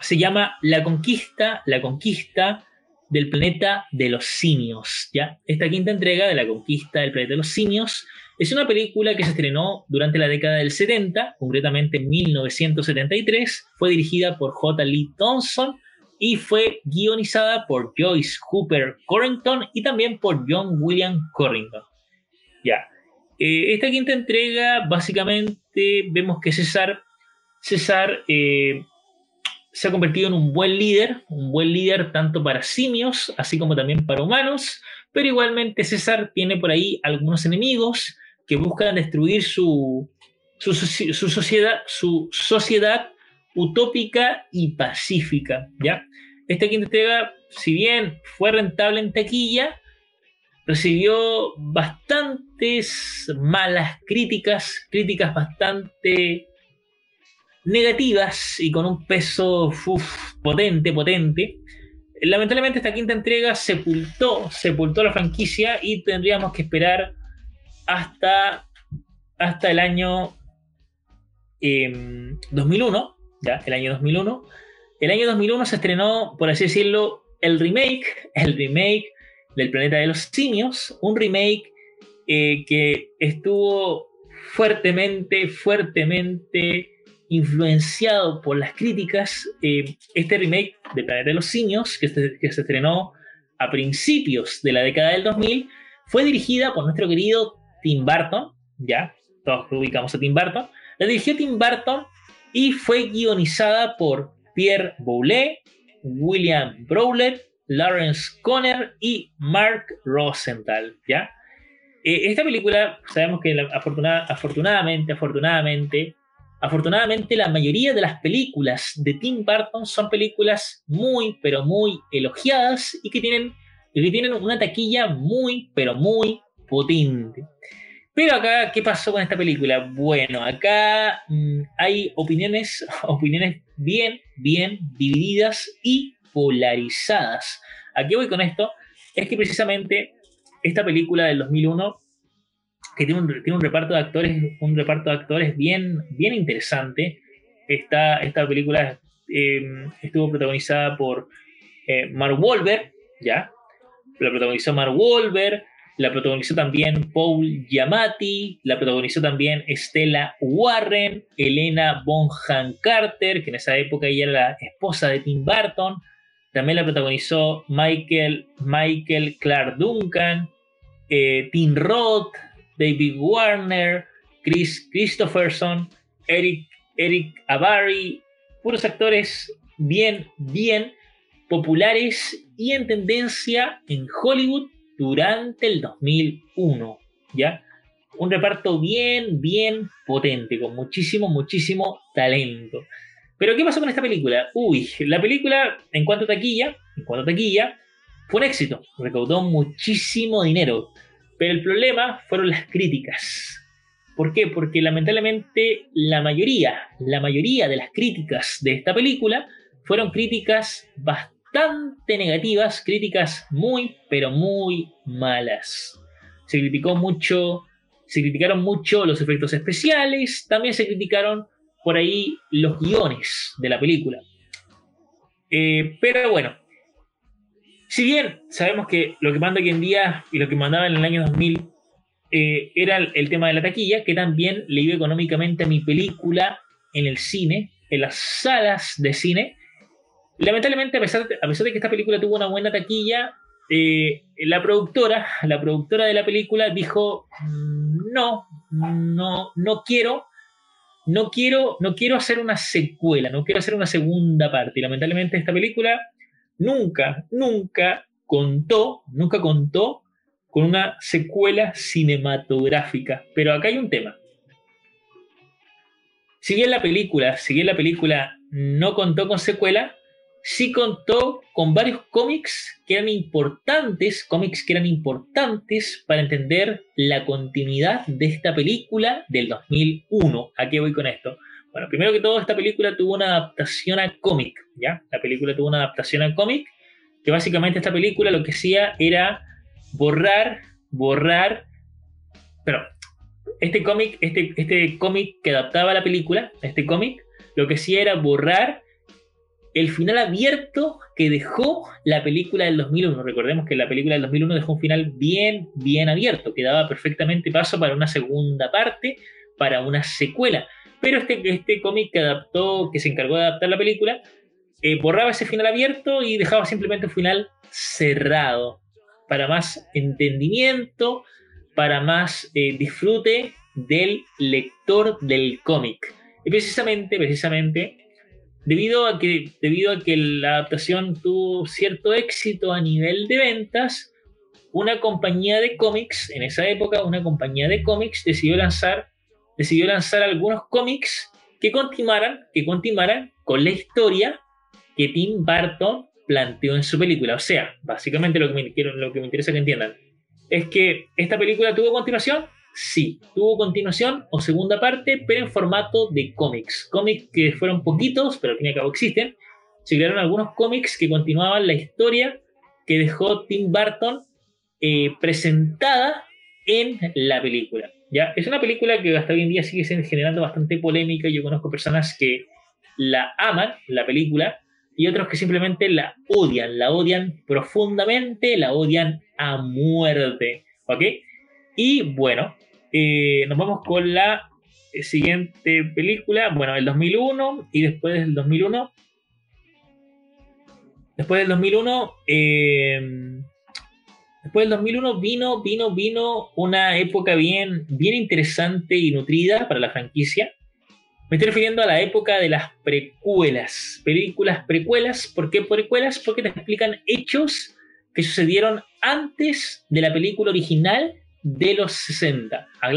se llama La Conquista, La Conquista del planeta de los simios. ¿ya? Esta quinta entrega de la conquista del planeta de los simios es una película que se estrenó durante la década del 70, concretamente en 1973, fue dirigida por J. Lee Thompson y fue guionizada por Joyce Hooper Corrington y también por John William Corrington. Ya. Eh, esta quinta entrega, básicamente, vemos que César, eh, se ha convertido en un buen líder, un buen líder tanto para simios, así como también para humanos, pero igualmente César tiene por ahí algunos enemigos que buscan destruir su, su, sociedad, su sociedad utópica y pacífica, ¿ya? Esta quinta si bien fue rentable en taquilla, recibió bastantes malas críticas, críticas bastante negativas y con un peso uf, potente, potente. Lamentablemente esta quinta entrega sepultó, sepultó la franquicia y tendríamos que esperar hasta, hasta el año eh, 2001, ya, el año 2001. El año 2001 se estrenó, por así decirlo, el remake, el remake del Planeta de los Simios, un remake eh, que estuvo fuertemente, fuertemente influenciado por las críticas, eh, este remake de Planeta de los Simios, que se, estrenó a principios de la década del 2000, fue dirigida por nuestro querido Tim Burton, ya, todos ubicamos a Tim Burton, la dirigió Tim Burton y fue guionizada por Pierre Boulet, William Brawler, Lawrence Conner y Mark Rosenthal, ¿ya? Eh, esta película, sabemos que afortunadamente, afortunadamente, afortunadamente la mayoría de las películas de Tim Burton son películas muy, pero muy elogiadas y que tienen, y que tienen una taquilla muy, pero muy potente. Pero acá, ¿qué pasó con esta película? Bueno, acá mm, hay opiniones, opiniones bien, bien divididas y polarizadas. ¿A qué voy con esto? Es que precisamente esta película del 2001, que tiene un, reparto de actores, un reparto de actores bien, bien interesante. Esta, esta película eh, estuvo protagonizada por eh, Mark Wahlberg, ¿ya? La protagonizó Mark Wahlberg, la protagonizó también Paul Giamatti, la protagonizó también Stella Warren, Elena Bonham Carter, que en esa época ella era la esposa de Tim Burton, también la protagonizó Michael, Michael Clark Duncan, eh, Tim Roth, David Warner, Chris Christopherson, Eric, Eric Avari, puros actores bien, bien populares y en tendencia en Hollywood durante el 2001, ¿ya? Un reparto bien, bien potente, con muchísimo, muchísimo talento. Pero ¿qué pasó con esta película? Uy, la película, en cuanto taquilla, en cuanto a taquilla, fue un éxito, recaudó muchísimo dinero. Pero el problema fueron las críticas. ¿Por qué? Porque lamentablemente la mayoría, la mayoría de las críticas de esta película fueron críticas bastante negativas, críticas muy, pero muy malas. Se criticó mucho, se criticaron mucho los efectos especiales, también se criticaron por ahí los guiones de la película. Eh, pero bueno, si bien sabemos que lo que manda hoy en día y lo que mandaba en el año 2000 eh, era el, tema de la taquilla, que también le iba económicamente a mi película en el cine, en las salas de cine. Lamentablemente, a pesar de, que esta película tuvo una buena taquilla, eh, la productora, la productora de la película dijo, "Mm, no, no, no quiero, no quiero, no quiero hacer una secuela, no quiero hacer una segunda parte. Y lamentablemente esta película nunca, nunca contó, nunca contó con una secuela cinematográfica. Pero acá hay un tema. Si bien la película, si la película no contó con secuela, sí contó con varios cómics que eran importantes, cómics que eran importantes para entender la continuidad de esta película del 2001. ¿A qué voy con esto? Bueno, primero que todo, esta película tuvo una adaptación a cómic, ¿ya? La película tuvo una adaptación a cómic, que básicamente esta película lo que hacía era borrar, borrar, pero este cómic, este, este cómic que adaptaba la película, este cómic, lo que hacía era borrar el final abierto que dejó la película del 2001. Recordemos que la película del 2001 dejó un final bien, bien abierto, que daba perfectamente paso para una segunda parte, para una secuela. Pero este, este cómic que adaptó, que se encargó de adaptar la película, eh, borraba ese final abierto y dejaba simplemente un final cerrado, para más entendimiento, para más eh, disfrute del lector del cómic. Y precisamente, precisamente, debido a que debido a que la adaptación tuvo cierto éxito a nivel de ventas, una compañía de cómics en esa época, una compañía de cómics decidió lanzar decidió lanzar algunos cómics que continuaran, que continuaran con la historia que Tim Burton planteó en su película. O sea, básicamente lo que me, quiero, lo que me interesa que entiendan es que esta película tuvo continuación, sí, tuvo continuación o segunda parte, pero en formato de cómics. Cómics que fueron poquitos, pero al fin y al cabo existen. Se crearon algunos cómics que continuaban la historia que dejó Tim Burton eh, presentada en la película. Es una película que hasta hoy en día sigue generando bastante polémica. Yo conozco personas que la aman, la película, y otros que simplemente la odian, la odian profundamente, la odian a muerte. ¿Ok? Y bueno, eh, nos vamos con la siguiente película. Bueno, el 2001 y después del 2001. Después del 2001, eh, después del 2001 vino, vino, vino una época bien, bien interesante y nutrida para la franquicia. Me estoy refiriendo a la época de las precuelas, películas precuelas. ¿Por qué precuelas? Porque te explican hechos que sucedieron antes de la película original de los 60. Ah,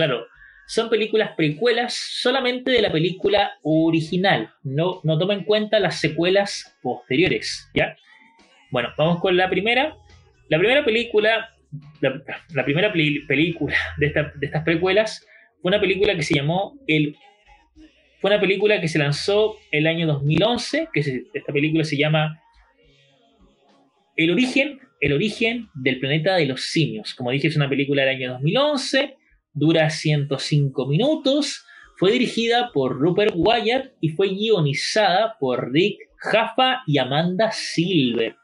son películas precuelas solamente de la película original. No, no toma en cuenta las secuelas posteriores, ¿ya? Bueno, vamos con la primera. La primera película, la, primera película de, esta- de estas precuelas fue una película que se llamó El fue una película que se lanzó el año 2011, que esta película se llama El origen, el origen del planeta de los simios. Como dije, es una película del año 2011, dura 105 minutos, fue dirigida por Rupert Wyatt y fue guionizada por Rick Jaffa y Amanda Silver.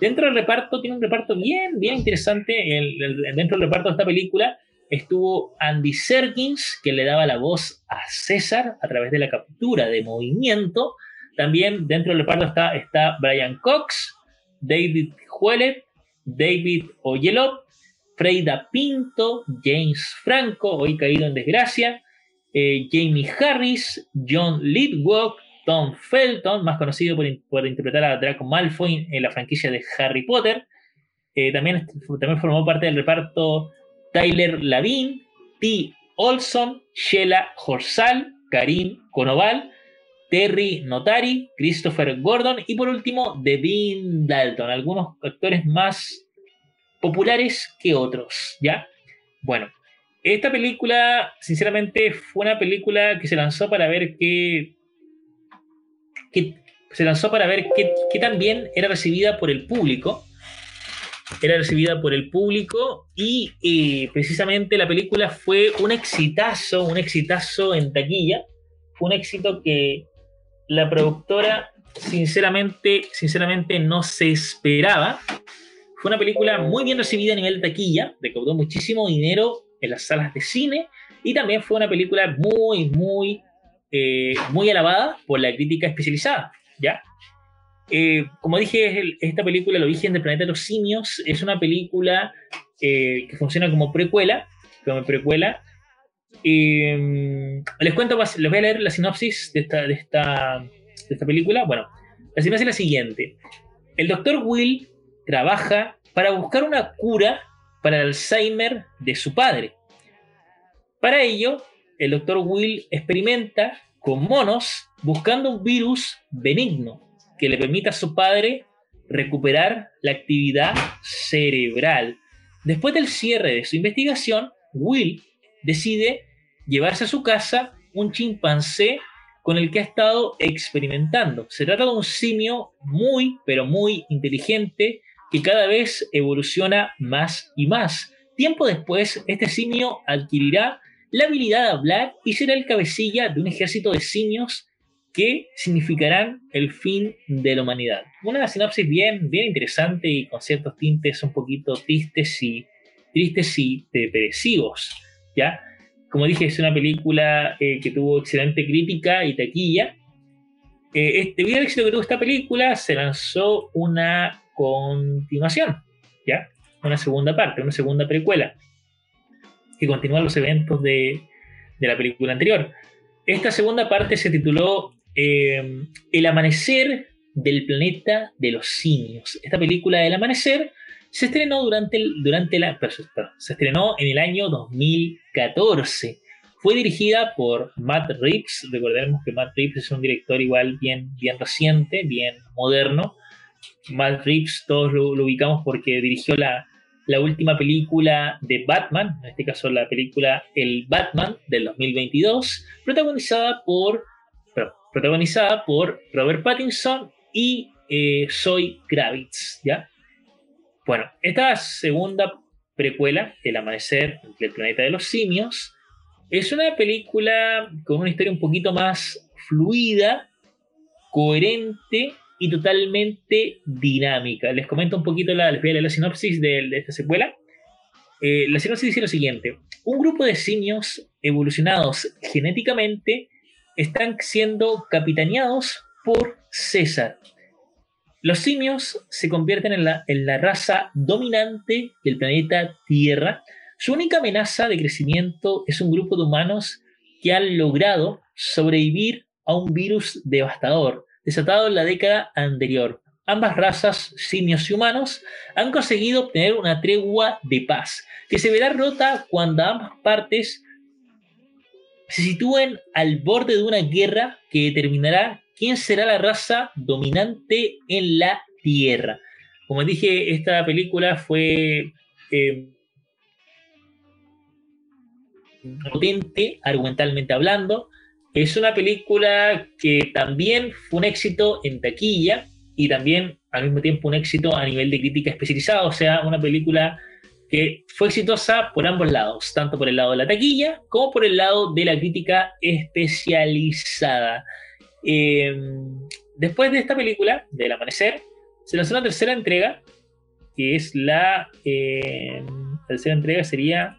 Dentro del reparto, tiene un reparto bien, bien interesante. El- dentro del reparto de esta película estuvo Andy Serkins, que le daba la voz a César a través de la captura de movimiento. También dentro del reparto está, Brian Cox, David Juelet, David Oyelow, Freida Pinto, James Franco, hoy caído en desgracia, eh, Jamie Harris, John Lithgow, Tom Felton, más conocido por, in- por interpretar a Draco Malfoy en la franquicia de Harry Potter. Eh, también, también formó parte del reparto Tyler Lavin, T. Olson, Sheila Horsal, Karim Konoval, Terry Notari, Christopher Gordon y por último Devin Dalton, algunos actores más populares que otros, ¿ya? Bueno, esta película, sinceramente, fue una película que se lanzó para ver qué, se lanzó para ver qué, qué tan bien era recibida por el público. Era recibida por el público y eh, precisamente la película fue un exitazo, un exitazo en taquilla. Fue un éxito que la productora sinceramente, sinceramente no se esperaba. Fue una película muy bien recibida a nivel de taquilla, recaudó muchísimo dinero en las salas de cine y también fue una película muy, muy, eh, muy alabada por la crítica especializada, ¿ya? Eh, como dije, el- esta película, El origen del planeta de los simios, es una película eh, que funciona como precuela, como precuela. Eh, les cuento, les voy a leer la sinopsis de esta, de esta, de esta película. Bueno, la sinopsis es la siguiente. El doctor Will trabaja para buscar una cura para el Alzheimer de su padre. Para ello, el doctor Will experimenta con monos buscando un virus benigno que le permita a su padre recuperar la actividad cerebral. Después del cierre de su investigación, Will decide llevarse a su casa un chimpancé con el que ha estado experimentando. Se trata de un simio muy, pero muy inteligente que cada vez evoluciona más y más. Tiempo después, este simio adquirirá la habilidad de hablar y será el cabecilla de un ejército de simios que significarán el fin de la humanidad. Una sinopsis bien, bien interesante y con ciertos tintes un poquito tristes y tristes y depresivos, ¿ya? Como dije, es una película eh, que tuvo excelente crítica y taquilla. Eh, este, debido al éxito que tuvo esta película, se lanzó una continuación, ¿ya? Una segunda parte, una segunda precuela, que continúa los eventos de, de la película anterior. Esta segunda parte se tituló eh, El amanecer del planeta de los simios. Esta película del amanecer se estrenó durante, el, durante la, perdón, se estrenó en el año 2014. Fue dirigida por Matt Reeves. Recordemos que Matt Reeves es un director igual bien, bien reciente, bien moderno. Matt Reeves todos lo ubicamos porque dirigió la, la última película de Batman, en este caso la película El Batman del 2022, protagonizada por, protagonizada por Robert Pattinson y eh, Zoe Kravitz, ¿ya? Bueno, esta segunda precuela, El Amanecer del Planeta de los Simios, es una película con una historia un poquito más fluida, coherente y totalmente dinámica. Les comento un poquito la, les voy sinopsis de, de esta secuela. Eh, la sinopsis dice lo siguiente: Un grupo de simios evolucionados genéticamente están siendo capitaneados por César. Los simios se convierten en la, en la raza dominante del planeta Tierra. Su única amenaza de crecimiento es un grupo de humanos que han logrado sobrevivir a un virus devastador desatado en la década anterior. Ambas razas, simios y humanos, han conseguido obtener una tregua de paz, que se verá rota cuando ambas partes se sitúen al borde de una guerra que determinará quién será la raza dominante en la Tierra. Como dije, esta película fue eh, potente, argumentalmente hablando. Es una película que también fue un éxito en taquilla y también al mismo tiempo un éxito a nivel de crítica especializada, o sea, una película que fue exitosa por ambos lados, tanto por el lado de la taquilla como por el lado de la crítica especializada. Eh, después de esta película, del amanecer, se lanzó una tercera entrega, que es la eh, tercera entrega sería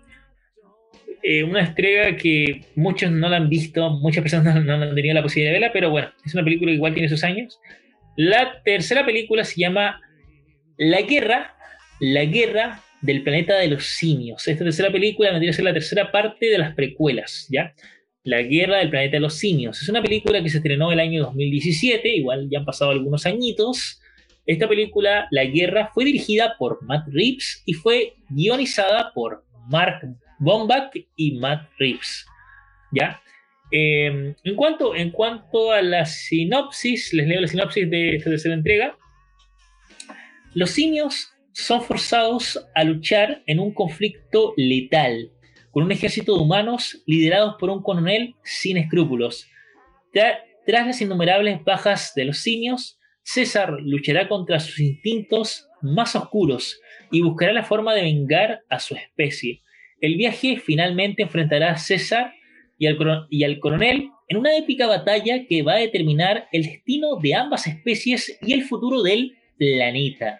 eh, una entrega que muchos no la han visto, muchas personas no, no han tenido la posibilidad de verla, pero bueno, es una película que igual tiene sus años. La tercera película se llama La Guerra, La Guerra del Planeta de los Simios. Esta tercera película vendría a ser la tercera parte de las precuelas, ¿ya? La Guerra del Planeta de los Simios. Es una película que se estrenó el año 2017, igual ya han pasado algunos añitos. Esta película, La Guerra, fue dirigida por Matt Reeves y fue guionizada por Mark Bombach y Matt Reeves. ¿Ya? Eh, en, cuanto, en cuanto a la sinopsis, les leo la sinopsis de esta tercera entrega. Los simios son forzados a luchar en un conflicto letal, con un ejército de humanos liderados por un coronel sin escrúpulos. Tra- tras las innumerables bajas de los simios, César luchará contra sus instintos más oscuros y buscará la forma de vengar a su especie. El viaje finalmente enfrentará a César y al, y al coronel en una épica batalla que va a determinar el destino de ambas especies y el futuro del planeta.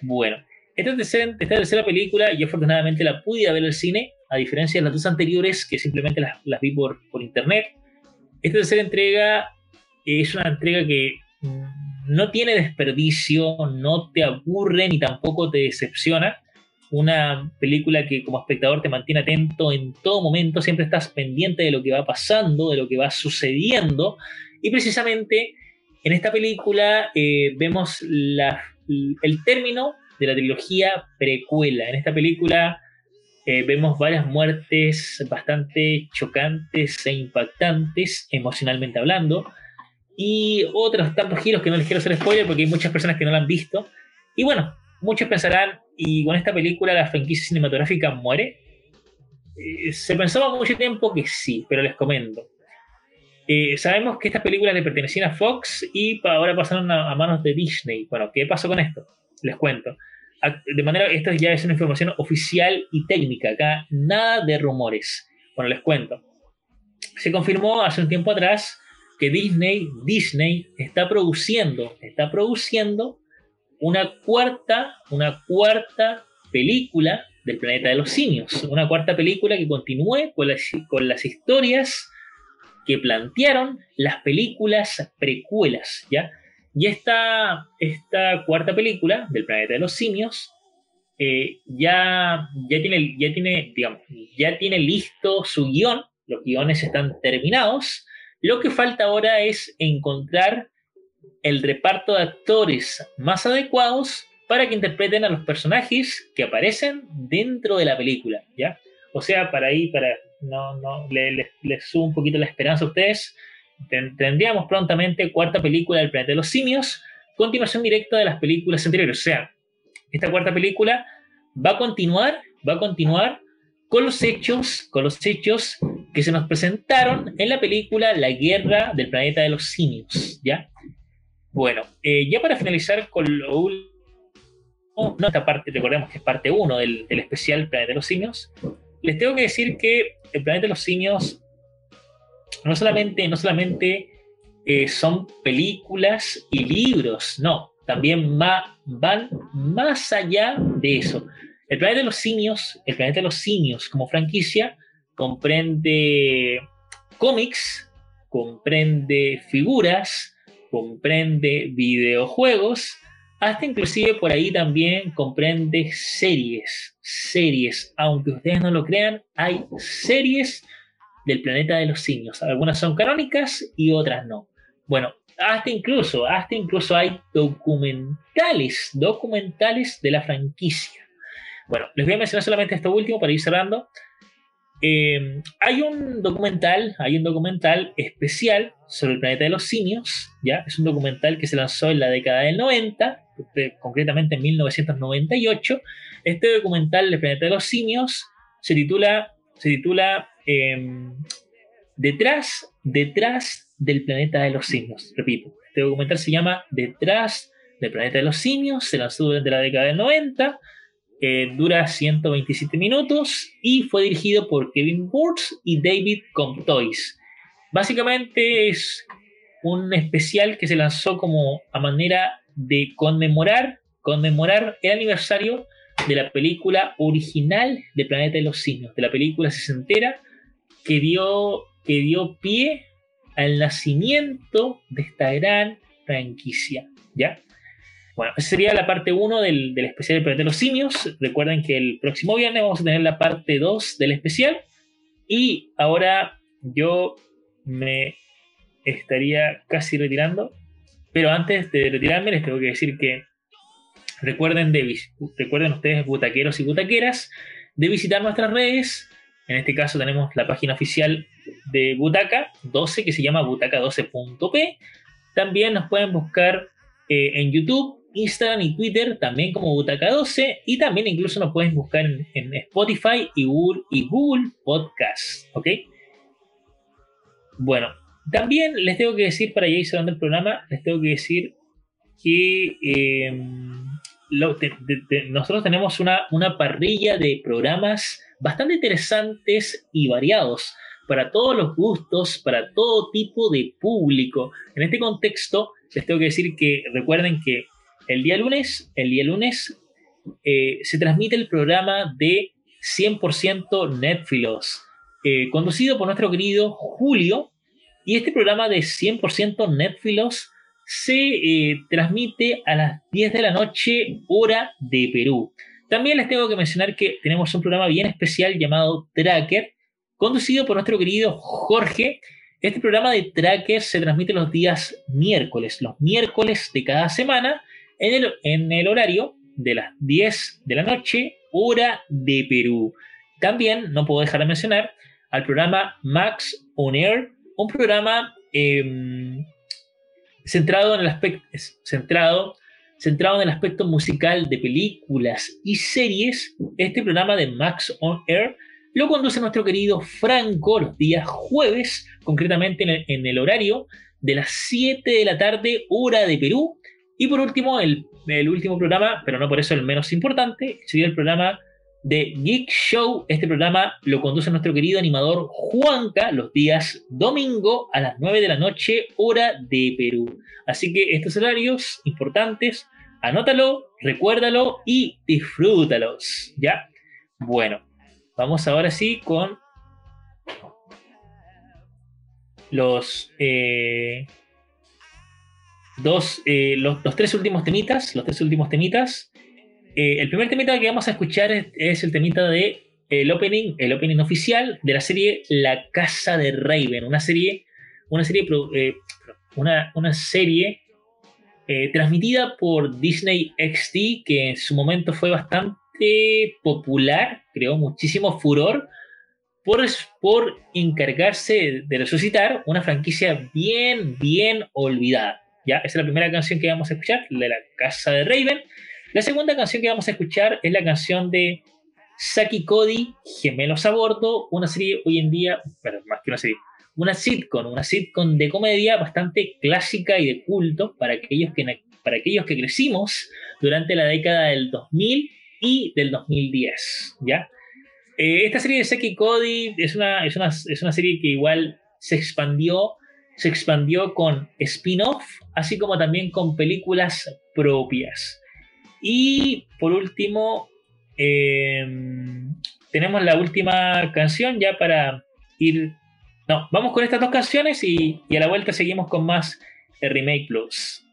Bueno, esta tercera, esta tercera película yo afortunadamente la pude ir a ver al cine, a diferencia de las dos anteriores que simplemente las, las vi por, por internet. Esta tercera entrega es una entrega que no tiene desperdicio, no te aburre ni tampoco te decepciona. Una película que como espectador te mantiene atento en todo momento, siempre estás pendiente de lo que va pasando, de lo que va sucediendo. Y precisamente en esta película eh, vemos la- el término de la trilogía precuela. En esta película eh, vemos varias muertes bastante chocantes e impactantes, emocionalmente hablando, y otros tantos giros que no les quiero hacer spoiler porque hay muchas personas que no la han visto. Y bueno, muchos pensarán, ¿y con esta película la franquicia cinematográfica muere? Eh, se pensaba mucho tiempo que sí, pero les comento. Eh, sabemos que estas películas le pertenecían a Fox y ahora pasaron a, a manos de Disney. Bueno, ¿qué pasó con esto? Les cuento. Ac- De manera, esto ya es una información oficial y técnica. Acá nada de rumores. Bueno, les cuento. Se confirmó hace un tiempo atrás que Disney, Disney está produciendo, está produciendo una cuarta, una cuarta película del planeta de los simios. Una cuarta película que continúe con las, con las historias que plantearon las películas precuelas, ¿ya? Y esta, esta cuarta película del planeta de los simios eh, ya, ya, tiene, ya, tiene, digamos, ya tiene listo su guion, los guiones están terminados, lo que falta ahora es encontrar el reparto de actores más adecuados para que interpreten a los personajes que aparecen dentro de la película, ¿ya? O sea, para ahí, para no, no, le- le- les subo un poquito la esperanza a ustedes, ten- tendríamos prontamente cuarta película del planeta de los simios, continuación directa de las películas anteriores. O sea, esta cuarta película va a continuar, va a continuar con los hechos, con los hechos que se nos presentaron en la película La Guerra del Planeta de los Simios, ¿ya? Bueno, eh, ya para finalizar con lo último, esta parte, recordemos que es parte 1 del, especial Planeta de los Simios, les tengo que decir que el Planeta de los Simios no solamente, no solamente eh, son películas y libros, no, también va- van más allá de eso. El planeta de los simios, el planeta de los simios como franquicia, comprende cómics, comprende figuras, comprende videojuegos, hasta inclusive por ahí también comprende series, series, aunque ustedes no lo crean, hay series del planeta de los simios. Algunas son canónicas y otras no. Bueno, hasta incluso, hasta incluso hay documentales, documentales de la franquicia. Bueno, les voy a mencionar solamente esto último para ir cerrando. Eh, hay un documental, hay un documental especial sobre el planeta de los simios, ¿ya? Es un documental que se lanzó en la década del 90, eh, concretamente en 1998. Este documental del planeta de los simios se titula, se titula em, Detrás, detrás del planeta de los simios. Repito, este documental se llama Detrás del planeta de los simios, se lanzó durante la década del 90 eh, dura 127 minutos y fue dirigido por Kevin Burns y David Comtois. Básicamente es un especial que se lanzó como a manera de conmemorar, conmemorar el aniversario de la película original de Planeta de los Simios, de la película sesentera que dio, que dio pie al nacimiento de esta gran franquicia. ¿Ya? Bueno, esa sería la parte 1 del, del, especial del planeta de los simios. Recuerden que el próximo viernes vamos a tener la parte 2 del especial. Y ahora yo me estaría casi retirando. Pero antes de retirarme les tengo que decir que recuerden, de, recuerden ustedes, butaqueros y butaqueras, de visitar nuestras redes. En este caso tenemos la página oficial de Butaca 12 que se llama butaca12.p. También nos pueden buscar eh, en YouTube Instagram y Twitter también como Butaca12 y también incluso nos pueden buscar en, Spotify y Google, y Podcast, ¿ok? Bueno, también les tengo que decir, para ir cerrando el programa, les tengo que decir que de, nosotros tenemos una, una parrilla de programas bastante interesantes y variados para todos los gustos, para todo tipo de público. En este contexto, les tengo que decir que recuerden que el día lunes, el día lunes eh, se transmite el programa de 100% Netfilos, eh, conducido por nuestro querido Julio. Y este programa de 100% Netfilos se eh, transmite a las 10 de la noche, hora de Perú. También les tengo que mencionar que tenemos un programa bien especial llamado Tracker, conducido por nuestro querido Jorge. Este programa de Tracker se transmite los días miércoles, los miércoles de cada semana en el, en el horario de las 10 de la noche, hora de Perú. También no puedo dejar de mencionar al programa Max On Air, un programa eh, centrado, en el aspecto, centrado, centrado en el aspecto musical de películas y series. Este programa de Max On Air lo conduce nuestro querido Franco los días jueves, concretamente en el, en el horario de las 7 de la tarde, hora de Perú, y por último, el, último programa, pero no por eso el menos importante, sería el programa de Geek Show. Este programa lo conduce nuestro querido animador Juanca los días domingo a las 9 de la noche, hora de Perú. Así que estos horarios importantes, anótalo, recuérdalo y disfrútalos. ¿Ya? Bueno, vamos ahora sí con los... Eh, eh, los, tres últimos temitas, los tres últimos temitas. Eh, el primer temita que vamos a escuchar es, el temita de el opening, el opening oficial de la serie La Casa de Raven, una serie, una serie, eh, una, serie transmitida por Disney XD que en su momento fue bastante popular, creó muchísimo furor por, por encargarse de resucitar una franquicia bien, bien olvidada. ¿Ya? Esa es la primera canción que vamos a escuchar, de la Casa de Raven. La segunda canción que vamos a escuchar es la canción de Saki Cody, Gemelos a Bordo, una serie hoy en día, bueno, más que una serie, una sitcom, una sitcom de comedia bastante clásica y de culto para aquellos que, para aquellos que crecimos durante la década del 2000 y del 2010, ¿ya? Eh, esta serie de Saki Cody es una, es, una, es una serie que igual se expandió se expandió con spin-off, así como también con películas propias. Y por último, eh, tenemos la última canción ya para ir... No, vamos con estas dos canciones y, y a la vuelta seguimos con más Remake Plus.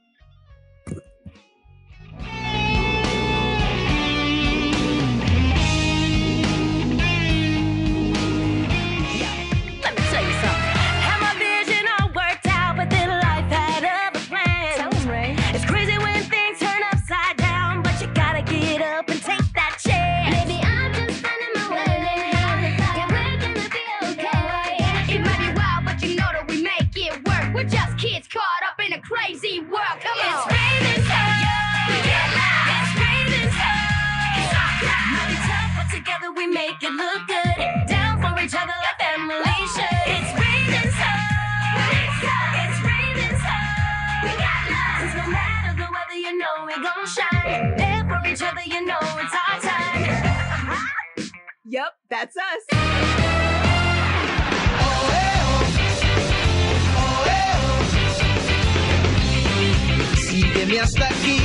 Sunshine. There for each other, you know it's our time. Yep, that's us. Sígueme hasta aquí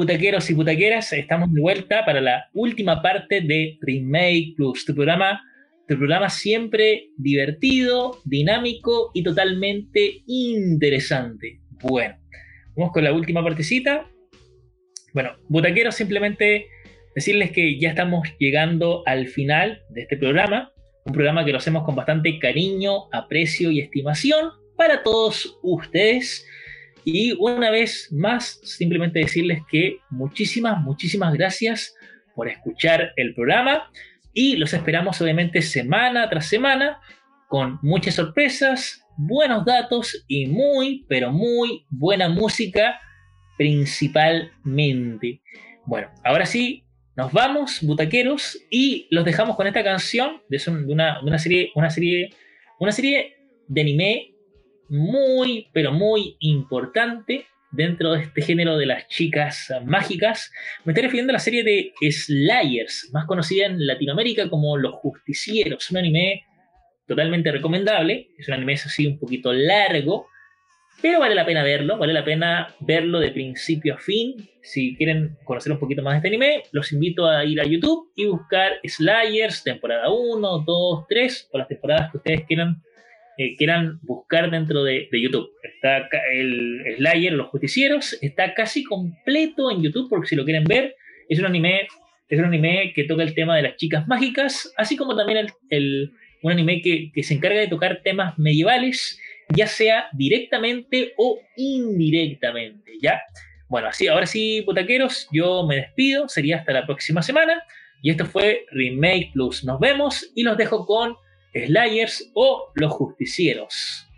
butaqueros y butaqueras. Estamos de vuelta para la última parte de Remake Plus, tu programa, tu programa siempre divertido, dinámico y totalmente interesante. Bueno, vamos con la última partecita. Bueno, butaqueros, simplemente decirles que ya estamos llegando al final de este programa. Un programa que lo hacemos con bastante cariño, aprecio y estimación para todos ustedes. Y una vez más, simplemente decirles que muchísimas, muchísimas gracias por escuchar el programa y los esperamos obviamente semana tras semana con muchas sorpresas, buenos datos y muy, pero muy buena música principalmente. Bueno, ahora sí, nos vamos, butaqueros, y los dejamos con esta canción de, una serie, una serie, una serie de anime muy, pero muy importante dentro de este género de las chicas mágicas. Me estoy refiriendo a la serie de Slayers, más conocida en Latinoamérica como Los Justicieros, un anime totalmente recomendable. Es un anime eso sí un poquito largo, pero vale la pena verlo, vale la pena verlo de principio a fin. Si quieren conocer un poquito más de este anime, los invito a ir a YouTube y buscar Slayers, temporada 1, 2, 3, o las temporadas que ustedes quieran quieran buscar dentro de, YouTube. Está el Slayer, Los Justicieros, está casi completo en YouTube porque si lo quieren ver, es un anime, es un anime que toca el tema de las chicas mágicas, así como también el, el- un anime que, que se encarga de tocar temas medievales, ya sea directamente o indirectamente, ¿ya? Bueno, así, ahora sí, putaqueros, yo me despido, sería hasta la próxima semana. Y esto fue Remake Plus. Nos vemos y los dejo con Slayers o Los Justicieros.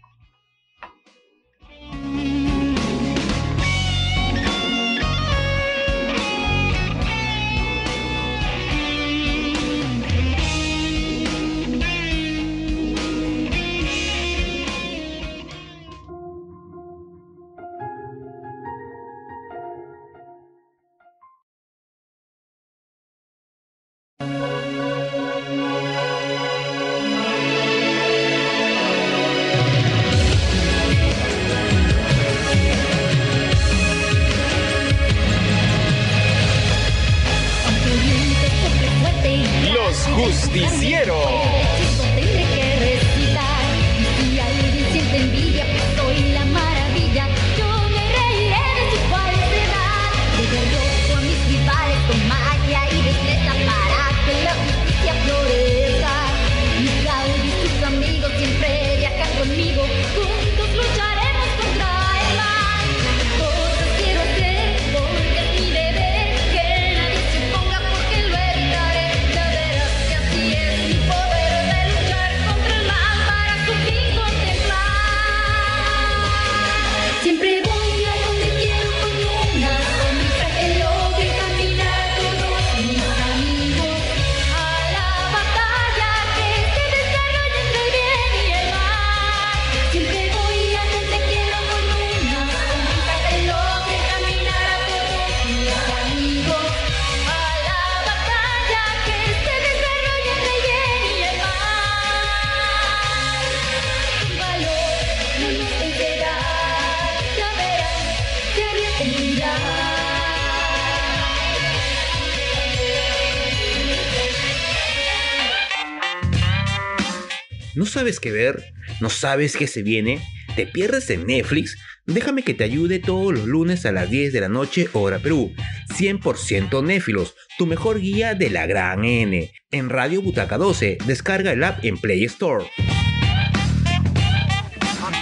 Sabes ver? ¿No sabes qué se viene? ¿Te pierdes en Netflix? Déjame que te ayude todos los lunes a las 10 de la noche, hora Perú. 100% Néfilos, tu mejor guía de la gran N. En Radio Butaca 12, descarga el app en Play Store.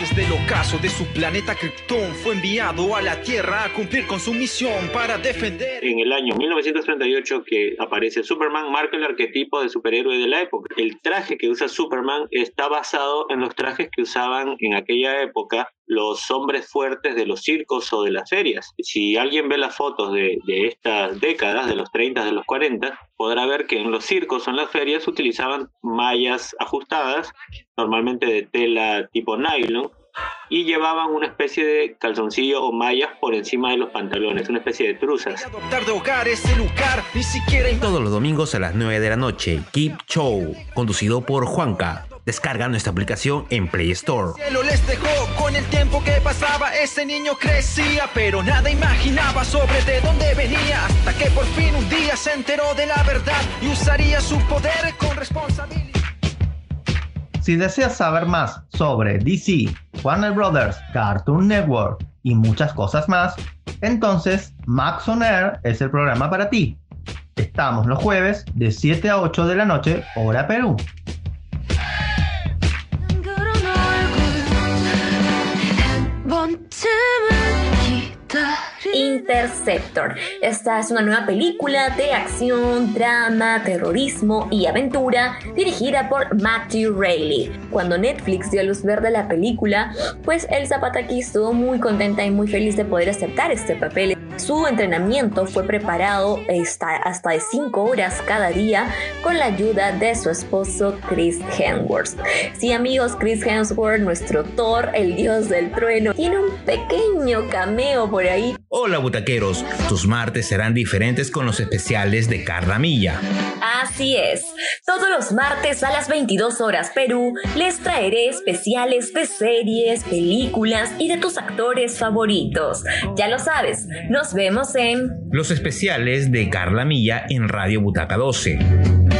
Antes del ocaso de su planeta Krypton fue enviado a la Tierra a cumplir con su misión para defender. En el año 1938 que aparece Superman marca el arquetipo de superhéroe de la época. El traje que usa Superman está basado en los trajes que usaban en aquella época los hombres fuertes de los circos o de las ferias. Si alguien ve las fotos de, de estas décadas, de los 30, de los 40, podrá ver que en los circos o en las ferias utilizaban mallas ajustadas, normalmente de tela tipo nylon, y llevaban una especie de calzoncillo o mallas por encima de los pantalones, una especie de truzas. Todos los domingos a las 9 de la noche, Keep Show, conducido por Juanca. Descarga nuestra aplicación en Play Store. Con el tiempo que pasaba ese niño crecía pero nada imaginaba sobre de dónde venía hasta que por fin un día se enteró de la verdad y usaría su poder con responsabilidad Si deseas saber más sobre DC, Warner Brothers, Cartoon Network y muchas cosas más, entonces Max On Air es el programa para ti. Estamos los jueves de 7 a 8 de la noche, hora Perú. Interceptor. Esta es una nueva película de acción, drama, terrorismo y aventura dirigida por Matthew Reilly. Cuando Netflix dio luz verde a la película, pues Elsa Pataki estuvo muy contenta y muy feliz de poder aceptar este papel. Su entrenamiento fue preparado hasta de 5 horas cada día con la ayuda de su esposo Chris Hemsworth. Sí amigos, Chris Hemsworth, nuestro Thor, el dios del trueno, tiene un pequeño cameo por ahí Hola butaqueros, tus martes serán diferentes con los especiales de Carla Milla. Así es. Todos los martes a las 22 horas Perú les traeré especiales de series, películas y de tus actores favoritos. Ya lo sabes, nos vemos en... Los especiales de Carla Milla en Radio Butaca 12.